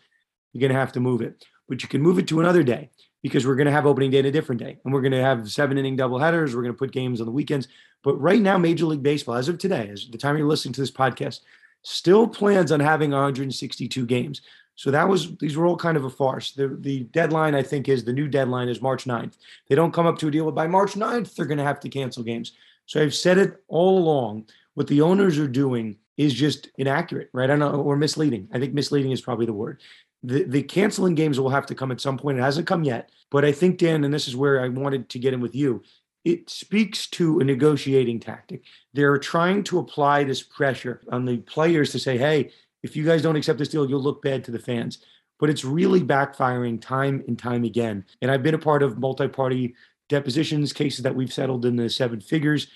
you're going to have to move it. But you can move it to another day because we're going to have opening day in a different day. And we're going to have seven inning double headers. We're going to put games on the weekends. But right now, Major League Baseball, as of today, as the time you're listening to this podcast, still plans on having 162 games. So that was these were all kind of a farce. The the deadline, I think, is the new deadline is March 9th. They don't come up to a deal, but by March 9th, they're going to have to cancel games. So I've said it all along. What the owners are doing is just inaccurate, right? I don't know, or misleading. I think misleading is probably the word. The, the canceling games will have to come at some point. It hasn't come yet, but I think Dan, and this is where I wanted to get in with you. It speaks to a negotiating tactic. They're trying to apply this pressure on the players to say, "Hey, if you guys don't accept this deal, you'll look bad to the fans." But it's really backfiring time and time again. And I've been a part of multi-party depositions cases that we've settled in the seven figures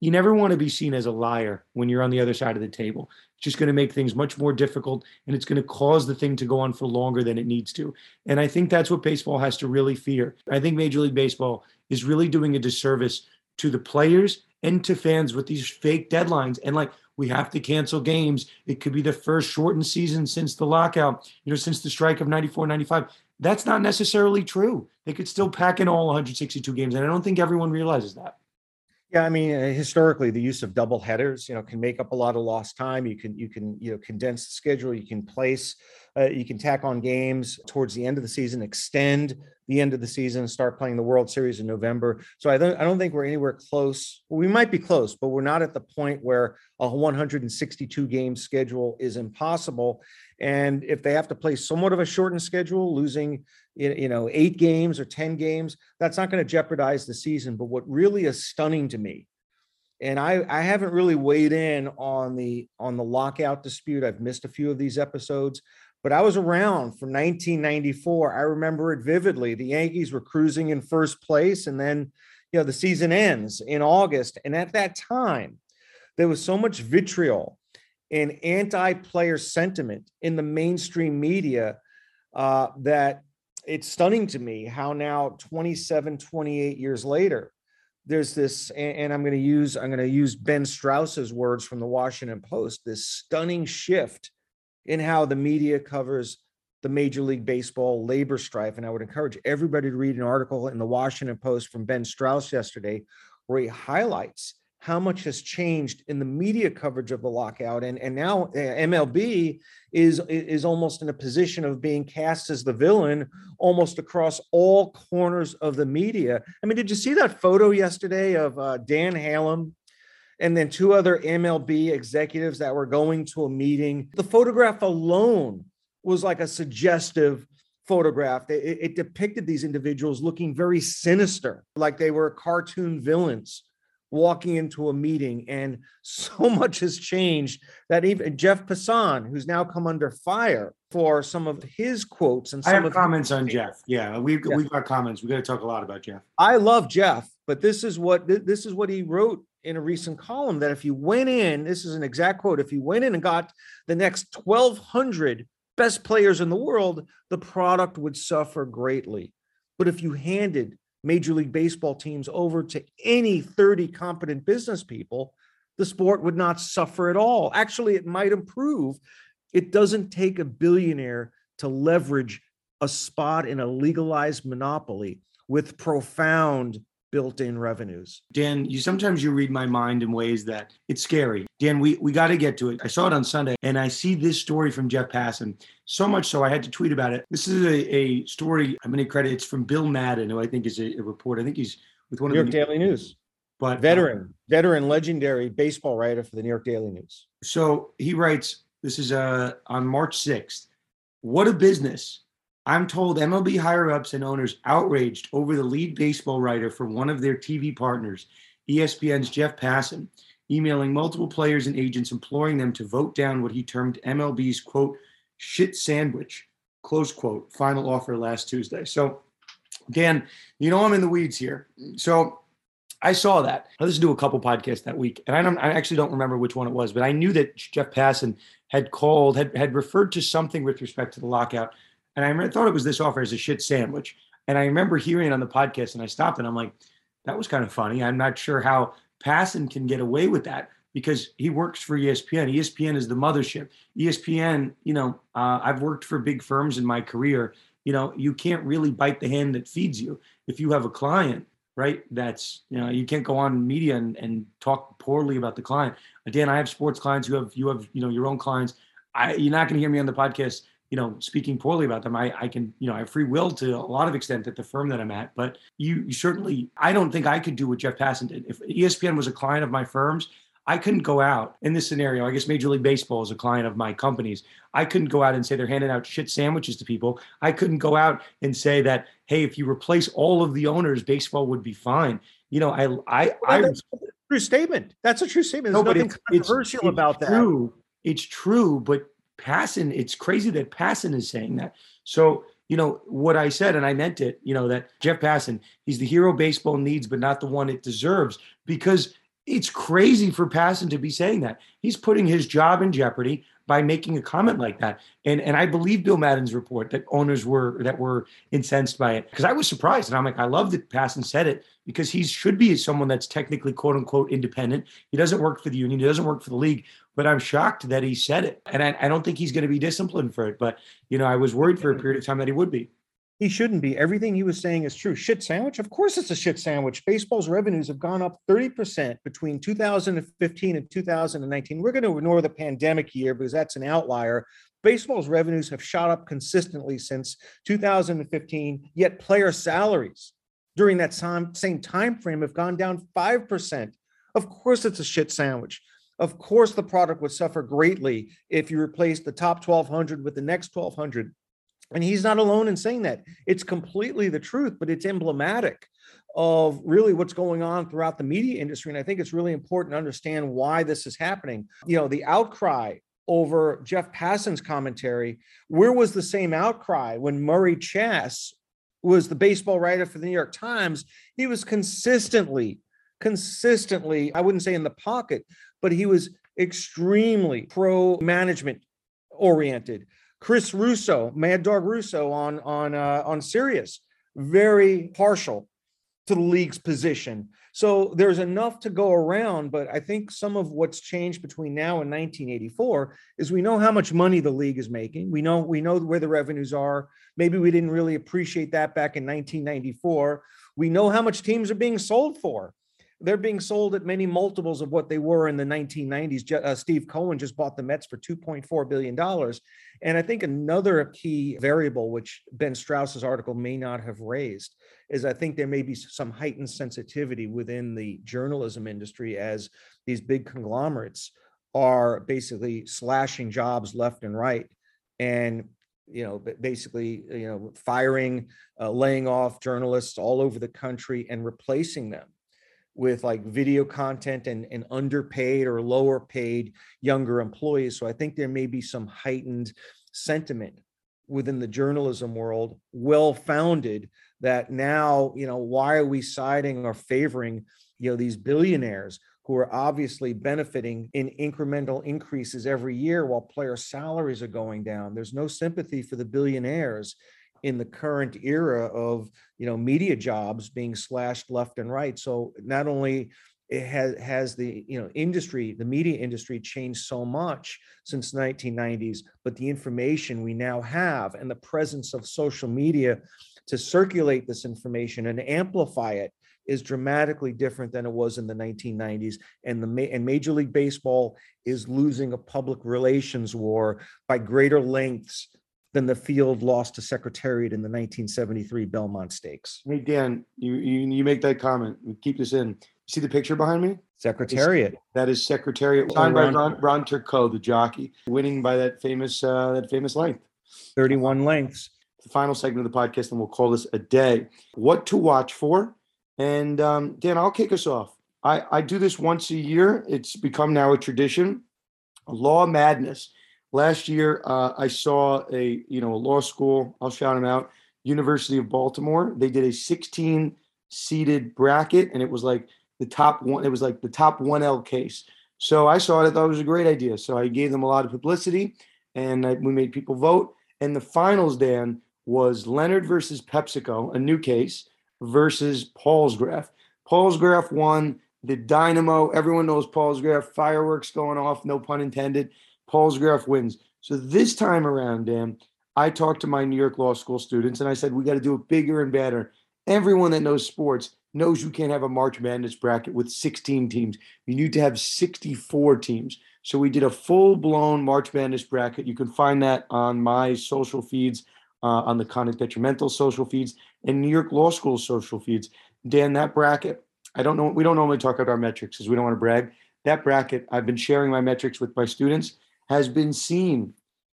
you never want to be seen as a liar when you're on the other side of the table. It's just going to make things much more difficult and it's going to cause the thing to go on for longer than it needs to. And I think that's what baseball has to really fear. I think Major League Baseball is really doing a disservice to the players and to fans with these fake deadlines. And like, we have to cancel games. It could be the first shortened season since the lockout, you know, since the strike of 94, 95. That's not necessarily true. They could still pack in all 162 games. And I don't think everyone realizes that. Yeah, I mean, uh, historically, the use of double headers, you know, can make up a lot of lost time. You can you can you know condense the schedule. You can place, uh, you can tack on games towards the end of the season, extend the end of the season, start playing the World Series in November. So I don't I don't think we're anywhere close. We might be close, but we're not at the point where a 162 game schedule is impossible. And if they have to play somewhat of a shortened schedule, losing you know eight games or 10 games, that's not going to jeopardize the season. But what really is stunning to me, and I, I haven't really weighed in on the on the lockout dispute. I've missed a few of these episodes, but I was around from 1994. I remember it vividly. The Yankees were cruising in first place, and then you know the season ends in August. And at that time, there was so much vitriol and anti-player sentiment in the mainstream media uh, that it's stunning to me how now 27 28 years later there's this and i'm going to use i'm going to use ben strauss's words from the washington post this stunning shift in how the media covers the major league baseball labor strife. And i would encourage everybody to read an article in the washington post from ben strauss yesterday where he highlights how much has changed in the media coverage of the lockout and and now uh, MLB is is almost in a position of being cast as the villain almost across all corners of the media. I mean, did you see that photo yesterday of uh, Dan Halem and then two other MLB executives that were going to a meeting? The photograph alone was like a suggestive photograph. It, it depicted these individuals looking very sinister, like they were cartoon villains walking into a meeting and so much has changed that even Jeff Passan, who's now come under fire for some of his quotes and some I have of comments on Jeff. Yeah, we've we've got comments. We got to talk a lot about Jeff. I love Jeff, but this is what this is what he wrote in a recent column that if you went in, this is an exact quote, if you went in and got the next 1200 best players in the world, the product would suffer greatly. But if you handed Major League Baseball teams over to any 30 competent business people, the sport would not suffer at all. Actually, it might improve. It doesn't take a billionaire to leverage a spot in a legalized monopoly with profound built-in revenues. Dan, you sometimes you read my mind in ways that it's scary. Dan, we we got to get to it. I saw it on Sunday and I see this story from Jeff Passan. So much so I had to tweet about it. This is a, a story I'm going to credit it's from Bill Madden, who I think is a, a reporter. I think he's with one New of the New York Daily News. but uh, Veteran, veteran, legendary baseball writer for the New York Daily News. So he writes, this is uh, on March 6th. What a business. I'm told MLB higher ups and owners outraged over the lead baseball writer for one of their TV partners, ESPN's Jeff Passan, emailing multiple players and agents imploring them to vote down what he termed MLB's quote, shit sandwich, close quote, final offer last Tuesday. So, Dan, you know I'm in the weeds here. So I saw that. I listened to a couple podcasts that week, and I don't. I actually don't remember which one it was, but I knew that Jeff Passan had called, had had referred to something with respect to the lockout, and I remember, thought it was this offer as a shit sandwich. And I remember hearing it on the podcast, and I stopped, and I'm like, that was kind of funny. I'm not sure how Passan can get away with that because he works for ESPN. ESPN is the mothership. ESPN, you know, uh, I've worked for big firms in my career. You know, you can't really bite the hand that feeds you. If you have a client right? That's you know you can't go on media and, and talk poorly about the client. Dan, I have sports clients. You have you have you know your own clients. I you're not going to hear me on the podcast, you know, speaking poorly about them. I I can you know I have free will to a lot of extent at the firm that I'm at. But you, you certainly I don't think I could do what Jeff Passan did. If ESPN was a client of my firm's, I couldn't go out in this scenario. I guess Major League Baseball is a client of my company's. I couldn't go out and say they're handing out shit sandwiches to people. I couldn't go out and say that, hey, if you replace all of the owners, baseball would be fine. You know, I, I, I That's a true statement. That's a true statement. no, There's but nothing it's, it's controversial it's about that. true. It's true, but Passan, it's crazy that Passan is saying that. So, you know, what I said, and I meant it, you know, that Jeff Passan, he's the hero baseball needs, but not the one it deserves because it's crazy for Passan to be saying that. He's putting his job in jeopardy by making a comment like that. And and I believe Bill Madden's report that owners were that were incensed by it because I was surprised. And I'm like, I love that Passan said it because he should be someone that's technically quote unquote independent. He doesn't work for the union, he doesn't work for the league. But I'm shocked that he said it. And I, I don't think he's going to be disciplined for it. But you know, I was worried for a period of time that he would be. He shouldn't be. Everything he was saying is true. Shit sandwich? Of course it's a shit sandwich. Baseball's revenues have gone up 30% between 2015 and 2019. We're going to ignore the pandemic year because that's an outlier. Baseball's revenues have shot up consistently since 2015, yet player salaries during that same time frame have gone down 5%. Of course it's a shit sandwich. Of course the product would suffer greatly if you replaced the top 1200 with the next 1200. And he's not alone in saying that. It's completely the truth, but it's emblematic of really what's going on throughout the media industry. And I think it's really important to understand why this is happening. You know, the outcry over Jeff Passan's commentary, where was the same outcry when Murray Chass was the baseball writer for the New York Times? He was consistently, consistently, I wouldn't say in the pocket, but he was extremely pro management oriented Chris Russo, Mad Dog Russo on on uh, on Sirius, very partial to the league's position. So there's enough to go around, but I think some of what's changed between now and 1984 is we know how much money the league is making. We know we know where the revenues are. Maybe we didn't really appreciate that back in 1994. We know how much teams are being sold for they're being sold at many multiples of what they were in the 1990s. Uh, Steve Cohen just bought the Mets for $2.4 billion. And I think another key variable, which Ben Strauss's article may not have raised, is I think there may be some heightened sensitivity within the journalism industry as these big conglomerates are basically slashing jobs left and right. And you know, basically, you know, firing, uh, laying off journalists all over the country and replacing them with like video content and, and underpaid or lower paid younger employees. So I think there may be some heightened sentiment within the journalism world, well founded, that now, you know, why are we siding or favoring, you know, these billionaires who are obviously benefiting in incremental increases every year while player salaries are going down? There's no sympathy for the billionaires in the current era of you know media jobs being slashed left and right. So not only it has has the you know industry the media industry changed so much since 1990s but the information we now have and the presence of social media to circulate this information and amplify it is dramatically different than it was in the 1990s and the and major league baseball is losing a public relations war by greater lengths than the field lost to Secretariat in the 1973 Belmont Stakes. Hey Dan, you, you you make that comment. We keep this in. See the picture behind me? Secretariat. That is Secretariat, signed by Ron, Ron Turcotte, the jockey, winning by that famous uh, that famous length. 31 lengths. The final segment of the podcast, and we'll call this a day. What to watch for? And um, Dan, I'll kick us off. I, I do this once a year. It's become now a tradition. Law Madness. Last year, uh, I saw a you know a law school. I'll shout them out. University of Baltimore. They did a 16 seated bracket, and it was like the top one. It was like the top one L case. So I saw it. I thought it was a great idea. So I gave them a lot of publicity, and I, we made people vote. And the finals, Dan, was Leonard versus PepsiCo, a new case, versus Palsgraf. Paul's Graph won the Dynamo. Everyone knows Palsgraf. Fireworks going off, no pun intended. Palsgraf wins. So this time around, Dan, I talked to my New York Law School students and I said, we got to do it bigger and better. Everyone that knows sports knows you can't have a March Madness bracket with 16 teams. You need to have 64 teams. So we did a full blown March Madness bracket. You can find that on my social feeds, uh, on the Conduct Detrimental social feeds, and New York Law School social feeds. Dan, that bracket, I don't know, we don't normally talk about our metrics because we don't want to brag. That bracket, I've been sharing my metrics with my students, has been seen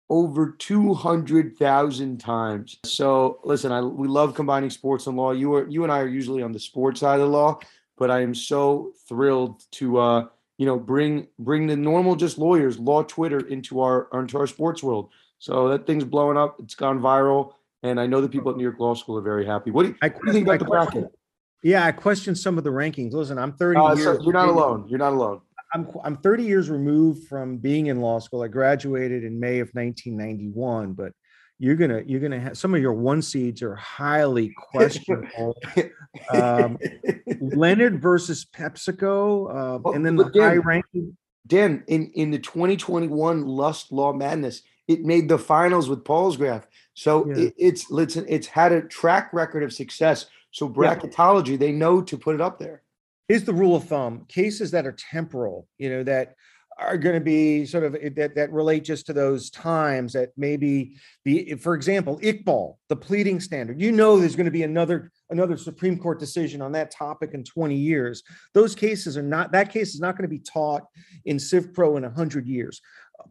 over 200,000 times. So listen, I, we love combining sports and law. You are, you and I are usually on the sports side of the law, but I am so thrilled to, uh, you know, bring, bring the normal just lawyers, law Twitter into our, into our sports world. So that thing's blowing up. It's gone viral. And I know the people at New York Law School are very happy. What do you, I, what do you think I about the bracket? Yeah, I question some of the rankings. Listen, I'm 30 Uh, years. so you're not alone. You're not alone. I'm I'm 30 years removed from being in law school. I graduated in May of 1991, but you're gonna you're gonna have some of your one seeds are highly questionable. um, Leonard versus PepsiCo, uh, Oh, and then the high Dan- ranking. Dan, in, in the 2021 Lust Law Madness, it made the finals with Palsgraf. So Yeah. it, it's listen, it's had a track record of success. So Yeah. bracketology, they know to put it up there. Here's the rule of thumb: cases that are temporal, you know, that are going to be sort of eh, that that relate just to those times that maybe the for example Iqbal the pleading standard. You know there's going to be another another Supreme Court decision on that topic in 20 years. Those cases are not that case is not going to be taught in Civ Pro in 100 years.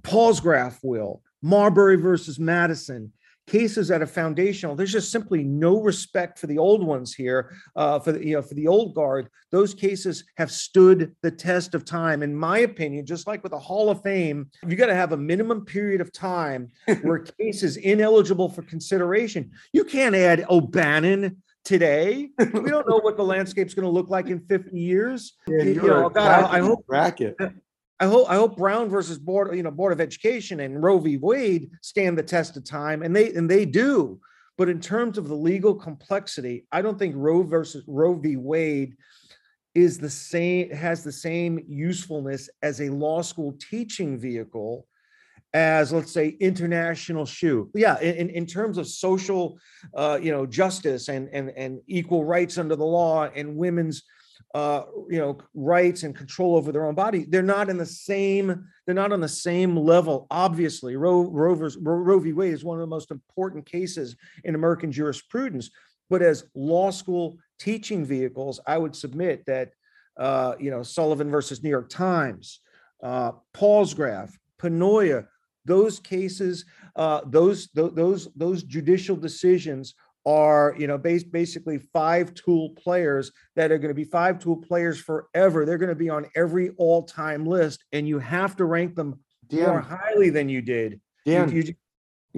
Palsgraf will Marbury versus Madison cases that are foundational there's just simply no respect for the old ones here uh, for the you know for the old guard. Those cases have stood the test of time. In my opinion just like with the hall of fame you got to have a minimum period of time where a case is ineligible for consideration. You can't add o'bannon today. We don't know what the landscape's going to look like in 50 years. Yeah, You know, God, I- I hope- bracket. I hope I hope Brown versus board, you know, Board of Education and Roe v. Wade stand the test of time, and they and they do. But in terms of the legal complexity, I don't think Roe versus Roe v. Wade is the same has the same usefulness as a law school teaching vehicle as let's say international shoe yeah in, in- terms of social uh, you know justice and and and equal rights under the law and women's uh, you know, rights and control over their own body. They're not in the same. They're not on the same level. Obviously, Roe, Roe, Roe, v. Wade is one of the most important cases in American jurisprudence. But as law school teaching vehicles, I would submit that uh, you know Sullivan versus New York Times, uh, Palsgraf, Pennoyer, those cases, uh, those tho- those those judicial decisions are you know bas- basically five tool players that are going to be five tool players forever. They're going to be on every all-time list, and you have to rank them more highly than you did. You- Dan, you-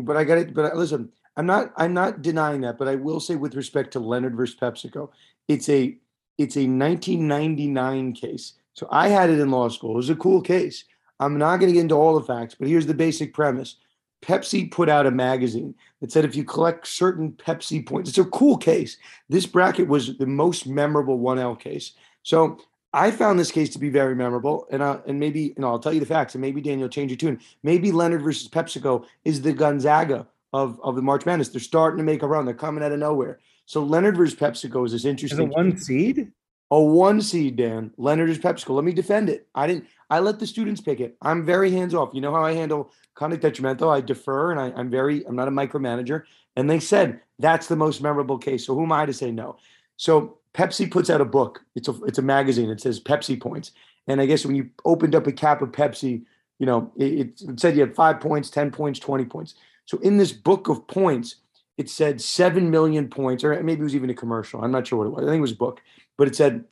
but I got it. But listen, I'm not. I'm not denying that. But I will say, with respect to Leonard versus PepsiCo, it's a it's a 1999 case. So I had it in law school. It was a cool case. I'm not going to get into all the facts, but here's the basic premise. Pepsi put out a magazine that said if you collect certain Pepsi points, it's a cool case. This bracket was the most memorable 1L case. So I found this case to be very memorable, and uh, and maybe know I'll tell you the facts, and maybe Daniel change your tune. Maybe Leonard versus PepsiCo is the Gonzaga of of the March Madness. They're starting to make a run. They're coming out of nowhere. So Leonard versus PepsiCo is this interesting. one seed, A one seed, Dan. Leonard is PepsiCo. Let me defend it. I didn't. I let the students pick it. I'm very hands off. You know how I handle conduct detrimental. I defer, and I, I'm very. I'm not a micromanager. And they said that's the most memorable case. So who am I to say no? So Pepsi puts out a book. It's a it's a magazine. It says Pepsi points. And I guess when you opened up a cap of Pepsi, you know, it, it said you had five points, 10 points, 20 points. So in this book of points, it said 7 million points, or maybe it was even a commercial. I'm not sure what it was. I think it was a book, but it said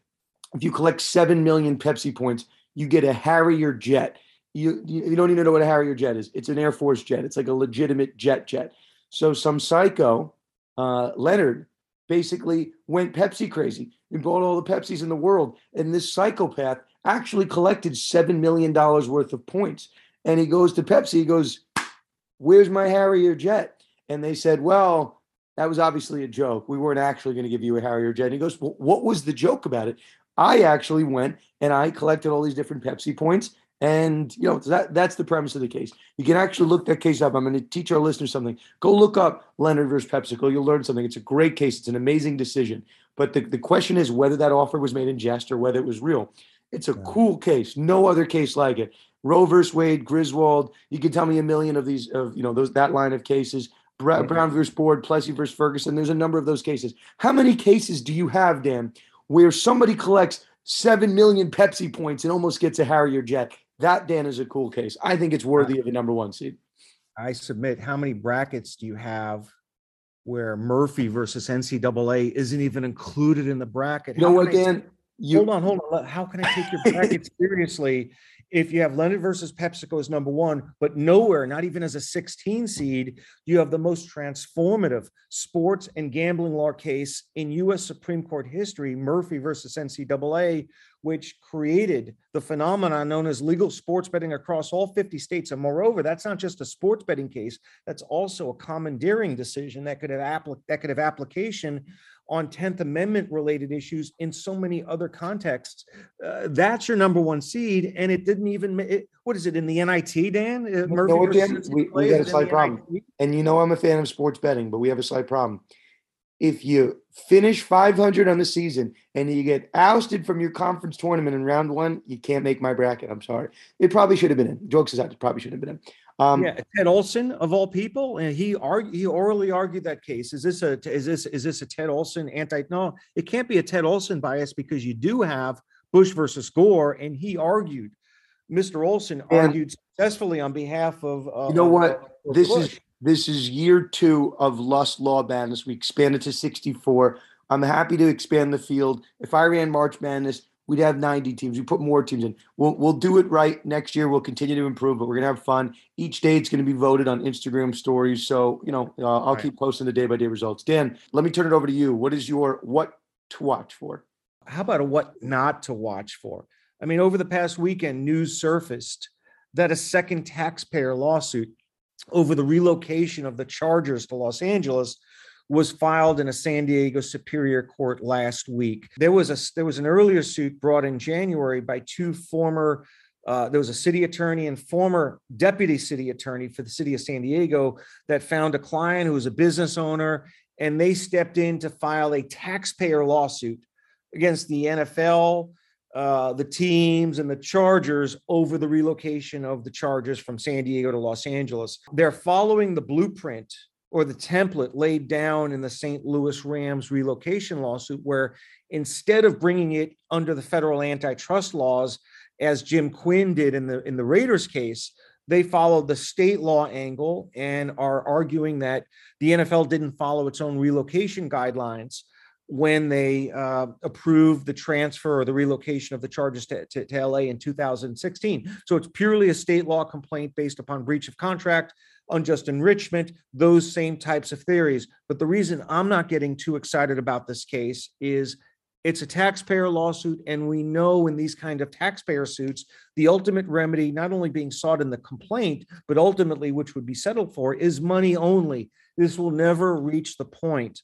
if you collect 7 million Pepsi points, you get a Harrier jet. You, you don't even know what a Harrier jet is. It's an Air Force jet. It's like a legitimate jet jet. So some psycho, uh, Leonard, basically went Pepsi crazy and bought all the Pepsis in the world. And this psychopath actually collected $7 million worth of points. And he goes to Pepsi, he goes, Where's my Harrier jet? And they said, Well, that was obviously a joke. We weren't actually going to give you a Harrier jet. And he goes, well, What was the joke about it? I actually went and I collected all these different Pepsi points. And you know that that's the premise of the case. You can actually look that case up. I'm going to teach our listeners something. Go look up Leonard versus PepsiCo. You'll learn something. It's a great case. It's an amazing decision. But the, the question is whether that offer was made in jest or whether it was real. It's a cool case. No other case like it. Roe versus Wade, Griswold. You can tell me a million of these of you know those that line of cases. Brown, Brown versus Board, Plessy versus Ferguson. There's a number of those cases. How many cases do you have, Dan, where somebody collects seven million Pepsi points and almost gets a Harrier jet? That Dan is a cool case. I think it's worthy of a number one seed. I submit, how many brackets do you have where Murphy versus NCAA isn't even included in the bracket? You know what, Dan? You Hold on, hold on. How can I take your bracket seriously if you have Leonard versus PepsiCo as number one, but nowhere, not even as a 16 seed, you have the most transformative sports and gambling law case in US Supreme Court history, Murphy versus NCAA, which created the phenomenon known as legal sports betting across all 50 states. And moreover, that's not just a sports betting case, that's also a commandeering decision that could have that could have application on 10th Amendment related issues in so many other contexts. Uh, that's your number one seed, and it didn't even. It, what is it in the NIT, Dan? Uh, Murphy what, Dan? We- we got a slight problem. NIT? and you know I'm a fan of sports betting, but we have a slight problem. If you finish 500 on the season and you get ousted from your conference tournament in round one, you can't make my bracket. I'm sorry. It probably should have been in. Jokes aside, it probably should have been in. Um, yeah, Ted Olson of all people, and he argued. He orally argued that case. Is this a is this is this a Ted Olson anti? No, it can't be a Ted Olson bias because you do have Bush versus Gore, and he argued. Mr. Olson argued successfully on behalf of. uh, You know what? This Bush. is this is year two of Lust Law Madness. We expanded to 64. I'm happy to expand the field. If I ran March Madness, we'd have 90 teams. We put more teams in. We'll we'll do it right next year. We'll continue to improve, but we're gonna have fun. Each day it's gonna be voted on Instagram stories. So you know, uh, I'll Right. keep posting the day by day results. Dan, let me turn it over to you. What is your what to watch for? how about a what not to watch for? I mean, over the past weekend, news surfaced that a second taxpayer lawsuit over the relocation of the Chargers to Los Angeles was filed in a San Diego Superior Court last week. There was a there was an earlier suit brought in January by two former uh, there was a city attorney and former deputy city attorney for the city of San Diego that found a client who was a business owner, and they stepped in to file a taxpayer lawsuit against the NFL, uh, the teams, and the Chargers over the relocation of the Chargers from San Diego to Los Angeles. They're following the blueprint or the template laid down in the St. Louis Rams relocation lawsuit, where instead of bringing it under the federal antitrust laws, as Jim Quinn did in the in the Raiders case, they followed the state law angle and are arguing that the NFL didn't follow its own relocation guidelines when they uh, approved the transfer or the relocation of the charges to, to, to LA in 2016. So it's purely a state law complaint based upon breach of contract, unjust enrichment, those same types of theories. But the reason I'm not getting too excited about this case is it's a taxpayer lawsuit, and we know in these kind of taxpayer suits, the ultimate remedy, not only being sought in the complaint, but ultimately which would be settled for, is money only. This will never reach the point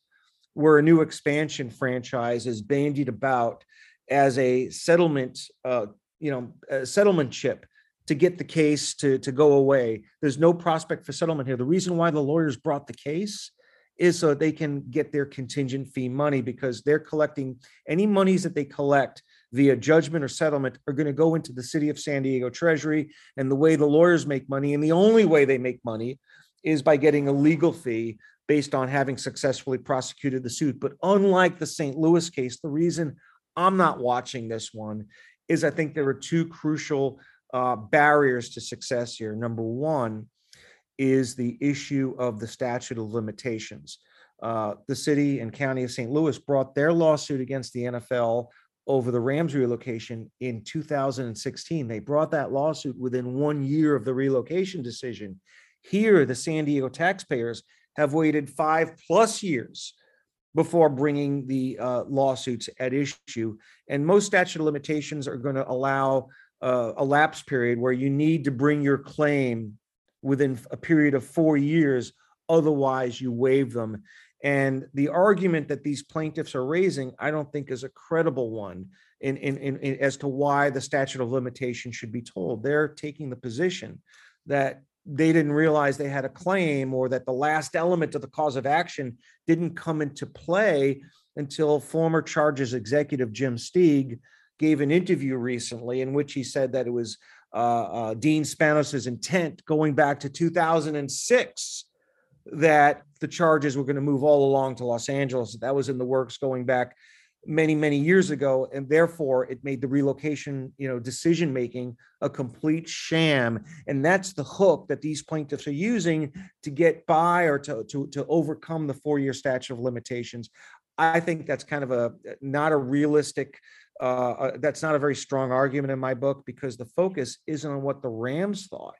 where a new expansion franchise is bandied about as a settlement, uh, you know, a settlement chip to get the case to, to go away. There's no prospect for settlement here. The reason why the lawyers brought the case is so they can get their contingent fee money because they're collecting any monies that they collect via judgment or settlement are going to go into the city of San Diego treasury. And the way the lawyers make money, and the only way they make money is by getting a legal fee based on having successfully prosecuted the suit. But unlike the St. Louis case, the reason I'm not watching this one is I think there are two crucial uh, barriers to success here. Number one is the issue of the statute of limitations. Uh, the city and county of St. Louis brought their lawsuit against the NFL over the Rams relocation in 2016. They brought that lawsuit within one year of the relocation decision. Here, the San Diego taxpayers have waited five plus years before bringing the uh, lawsuits at issue. And most statute of limitations are going to allow uh, a lapse period where you need to bring your claim within a period of four years. Otherwise, you waive them. And the argument that these plaintiffs are raising, I don't think is a credible one in, in, in, in as to why the statute of limitation should be told. They're taking the position that they didn't realize they had a claim or that the last element of the cause of action didn't come into play until former charges executive Jim Steeg gave an interview recently in which he said that it was uh, uh, Dean Spanos's intent going back to 2006 that the charges were going to move all along to Los Angeles. That was in the works going back many many years ago and therefore it made the relocation you know decision making a complete sham and that's the hook that these plaintiffs are using to get by or to to, to overcome the four year statute of limitations i think that's kind of a not a realistic uh, uh, that's not a very strong argument in my book because the focus isn't on what the rams thought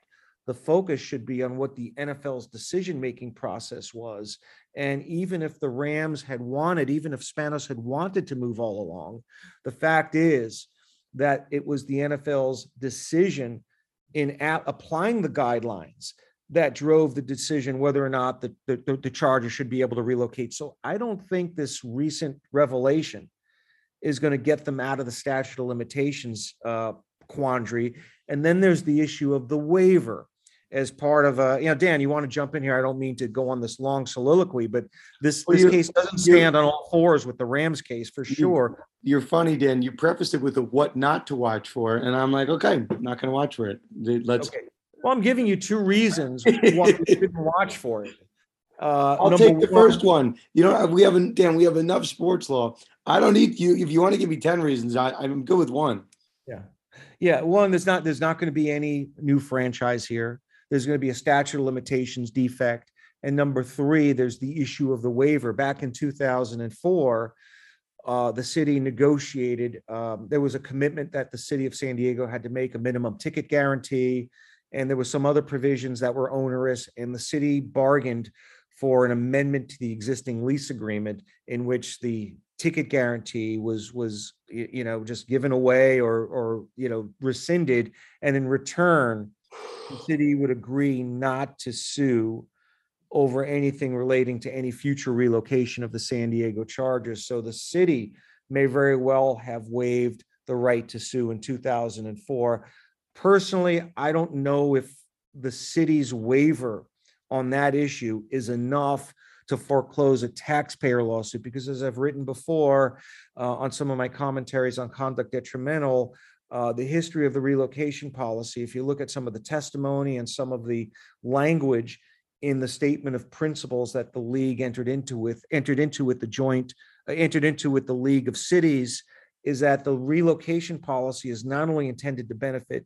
the focus should be on what the NFL's decision making process was. And even if the Rams had wanted, even if Spanos had wanted to move all along, the fact is that it was the NFL's decision in applying the guidelines that drove the decision whether or not the, the, the Chargers should be able to relocate. So I don't think this recent revelation is going to get them out of the statute of limitations uh, quandary. And then there's the issue of the waiver as part of a, you know, Dan, you want to jump in here? I don't mean to go on this long soliloquy, but this, well, this case doesn't stand on all fours with the Rams case for sure. You're funny, Dan. You prefaced it with a what not to watch for. And I'm like, okay, I'm not going to watch for it. Let's. Okay. Well, I'm giving you two reasons why you shouldn't watch for it. Uh, I'll take the one, first one. You know, we haven't, Dan, we have enough sports law. I don't need you. If you want to give me 10 reasons, I, I'm good with one. Yeah. Yeah. One, there's not, there's not going to be any new franchise here there's going to be a statute of limitations defect. And number three, there's the issue of the waiver. Back in 2004, uh, the city negotiated, um, there was a commitment that the city of San Diego had to make a minimum ticket guarantee. And there was some other provisions that were onerous, and the city bargained for an amendment to the existing lease agreement in which the ticket guarantee was was you know just given away or or you know rescinded and in return the city would agree not to sue over anything relating to any future relocation of the San Diego Chargers. So the city may very well have waived the right to sue in 2004. Personally, I don't know if the city's waiver on that issue is enough to foreclose a taxpayer lawsuit because as I've written before uh, on some of my commentaries on conduct detrimental, uh, the history of the relocation policy, if you look at some of the testimony and some of the language in the statement of principles that the league entered into with entered into with the joint uh, entered into with the League of Cities, is that the relocation policy is not only intended to benefit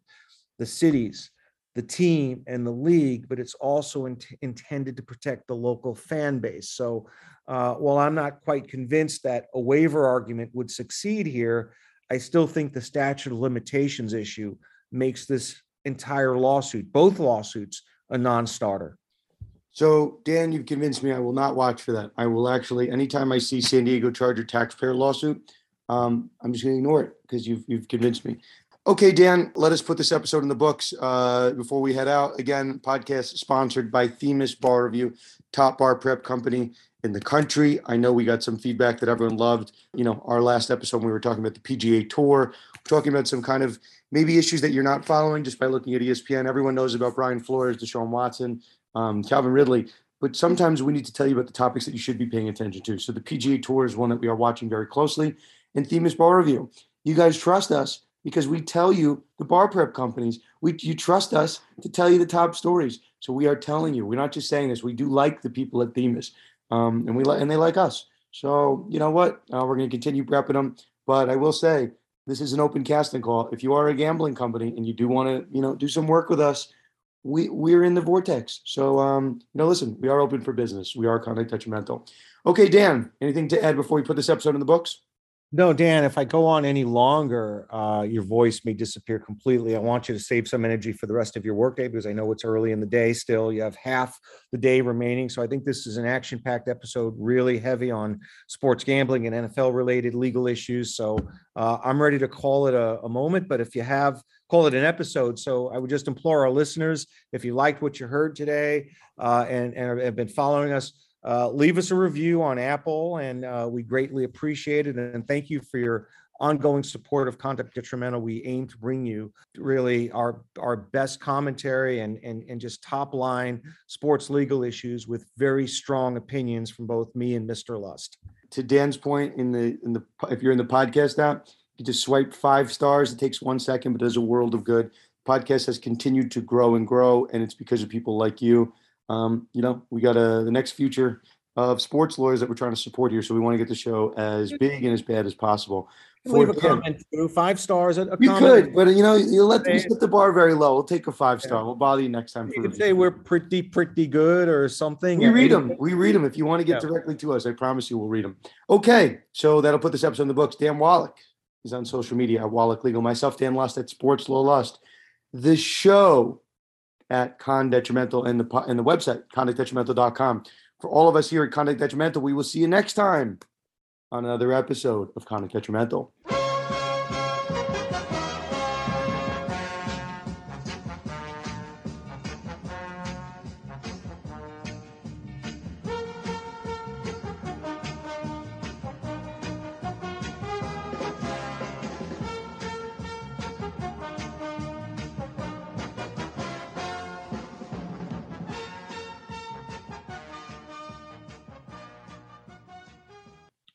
the cities, the team, and the league, but it's also in- intended to protect the local fan base. So, uh, while I'm not quite convinced that a waiver argument would succeed here, I still think the statute of limitations issue makes this entire lawsuit, both lawsuits, a non-starter. So Dan, you've convinced me I will not watch for that. I will actually, anytime I see San Diego Charger taxpayer lawsuit, um, I'm just gonna ignore it because you've, you've convinced me. Okay, Dan, let us put this episode in the books uh, before we head out. Again, podcast sponsored by Themis Bar Review, top bar prep company in the country. I know we got some feedback that everyone loved. You know, our last episode, we were talking about the PGA Tour, talking about some kind of maybe issues that you're not following just by looking at ESPN. Everyone knows about Brian Flores, Deshaun Watson, um, Calvin Ridley. But sometimes we need to tell you about the topics that you should be paying attention to. So the PGA Tour is one that we are watching very closely. And Themis Bar Review. You guys trust us because we tell you the bar prep companies. We you trust us to tell you the top stories. So we are telling you. We're not just saying this. We do like the people at Themis, um, and we like and they like us. So you know what? Uh, we're going to continue prepping them. But I will say this is an open casting call. If you are a gambling company and you do want to, you know, do some work with us, we we're in the vortex. So um, you know, listen, we are open for business. We are conduct detrimental. Okay, Dan, anything to add before we put this episode in the books? No, Dan, if I go on any longer, uh, your voice may disappear completely. I want you to save some energy for the rest of your workday because I know it's early in the day still. You have half the day remaining. So I think this is an action packed episode, really heavy on sports gambling and NFL related legal issues. So uh, I'm ready to call it a, a moment. But if you have, call it an episode. So I would just implore our listeners if you liked what you heard today uh, and, and have been following us, uh, leave us a review on Apple, and uh, we greatly appreciate it. And thank you for your ongoing support of Conduct Detrimental. We aim to bring you really our our best commentary and and and just top line sports legal issues with very strong opinions from both me and Mr. Lust. To Dan's point, in the in the if you're in the podcast app, you just swipe five stars. It takes one second, but does a world of good. Podcast has continued to grow and grow, and it's because of people like you um, you know, we got a the next future of sports lawyers that we're trying to support here. So we want to get the show as big and as bad as possible. Leave a comment too, five stars. A, a you comment. could, but you know, you let me set the bar very low. We'll take a five star. We'll bother you next time. You could say we're pretty, pretty good or something. We read them. We read them. If you want to get Yeah. directly to us, I promise you we'll read them. Okay, so that'll put this episode in the books. Dan Wallach is on social media at Wallach Legal. Myself, Dan Lust at Sports Law Lust. The show at Con Detrimental and the and the website conductdetrimental.com. For all of us here at Conduct Detrimental, we will see you next time on another episode of Conduct Detrimental.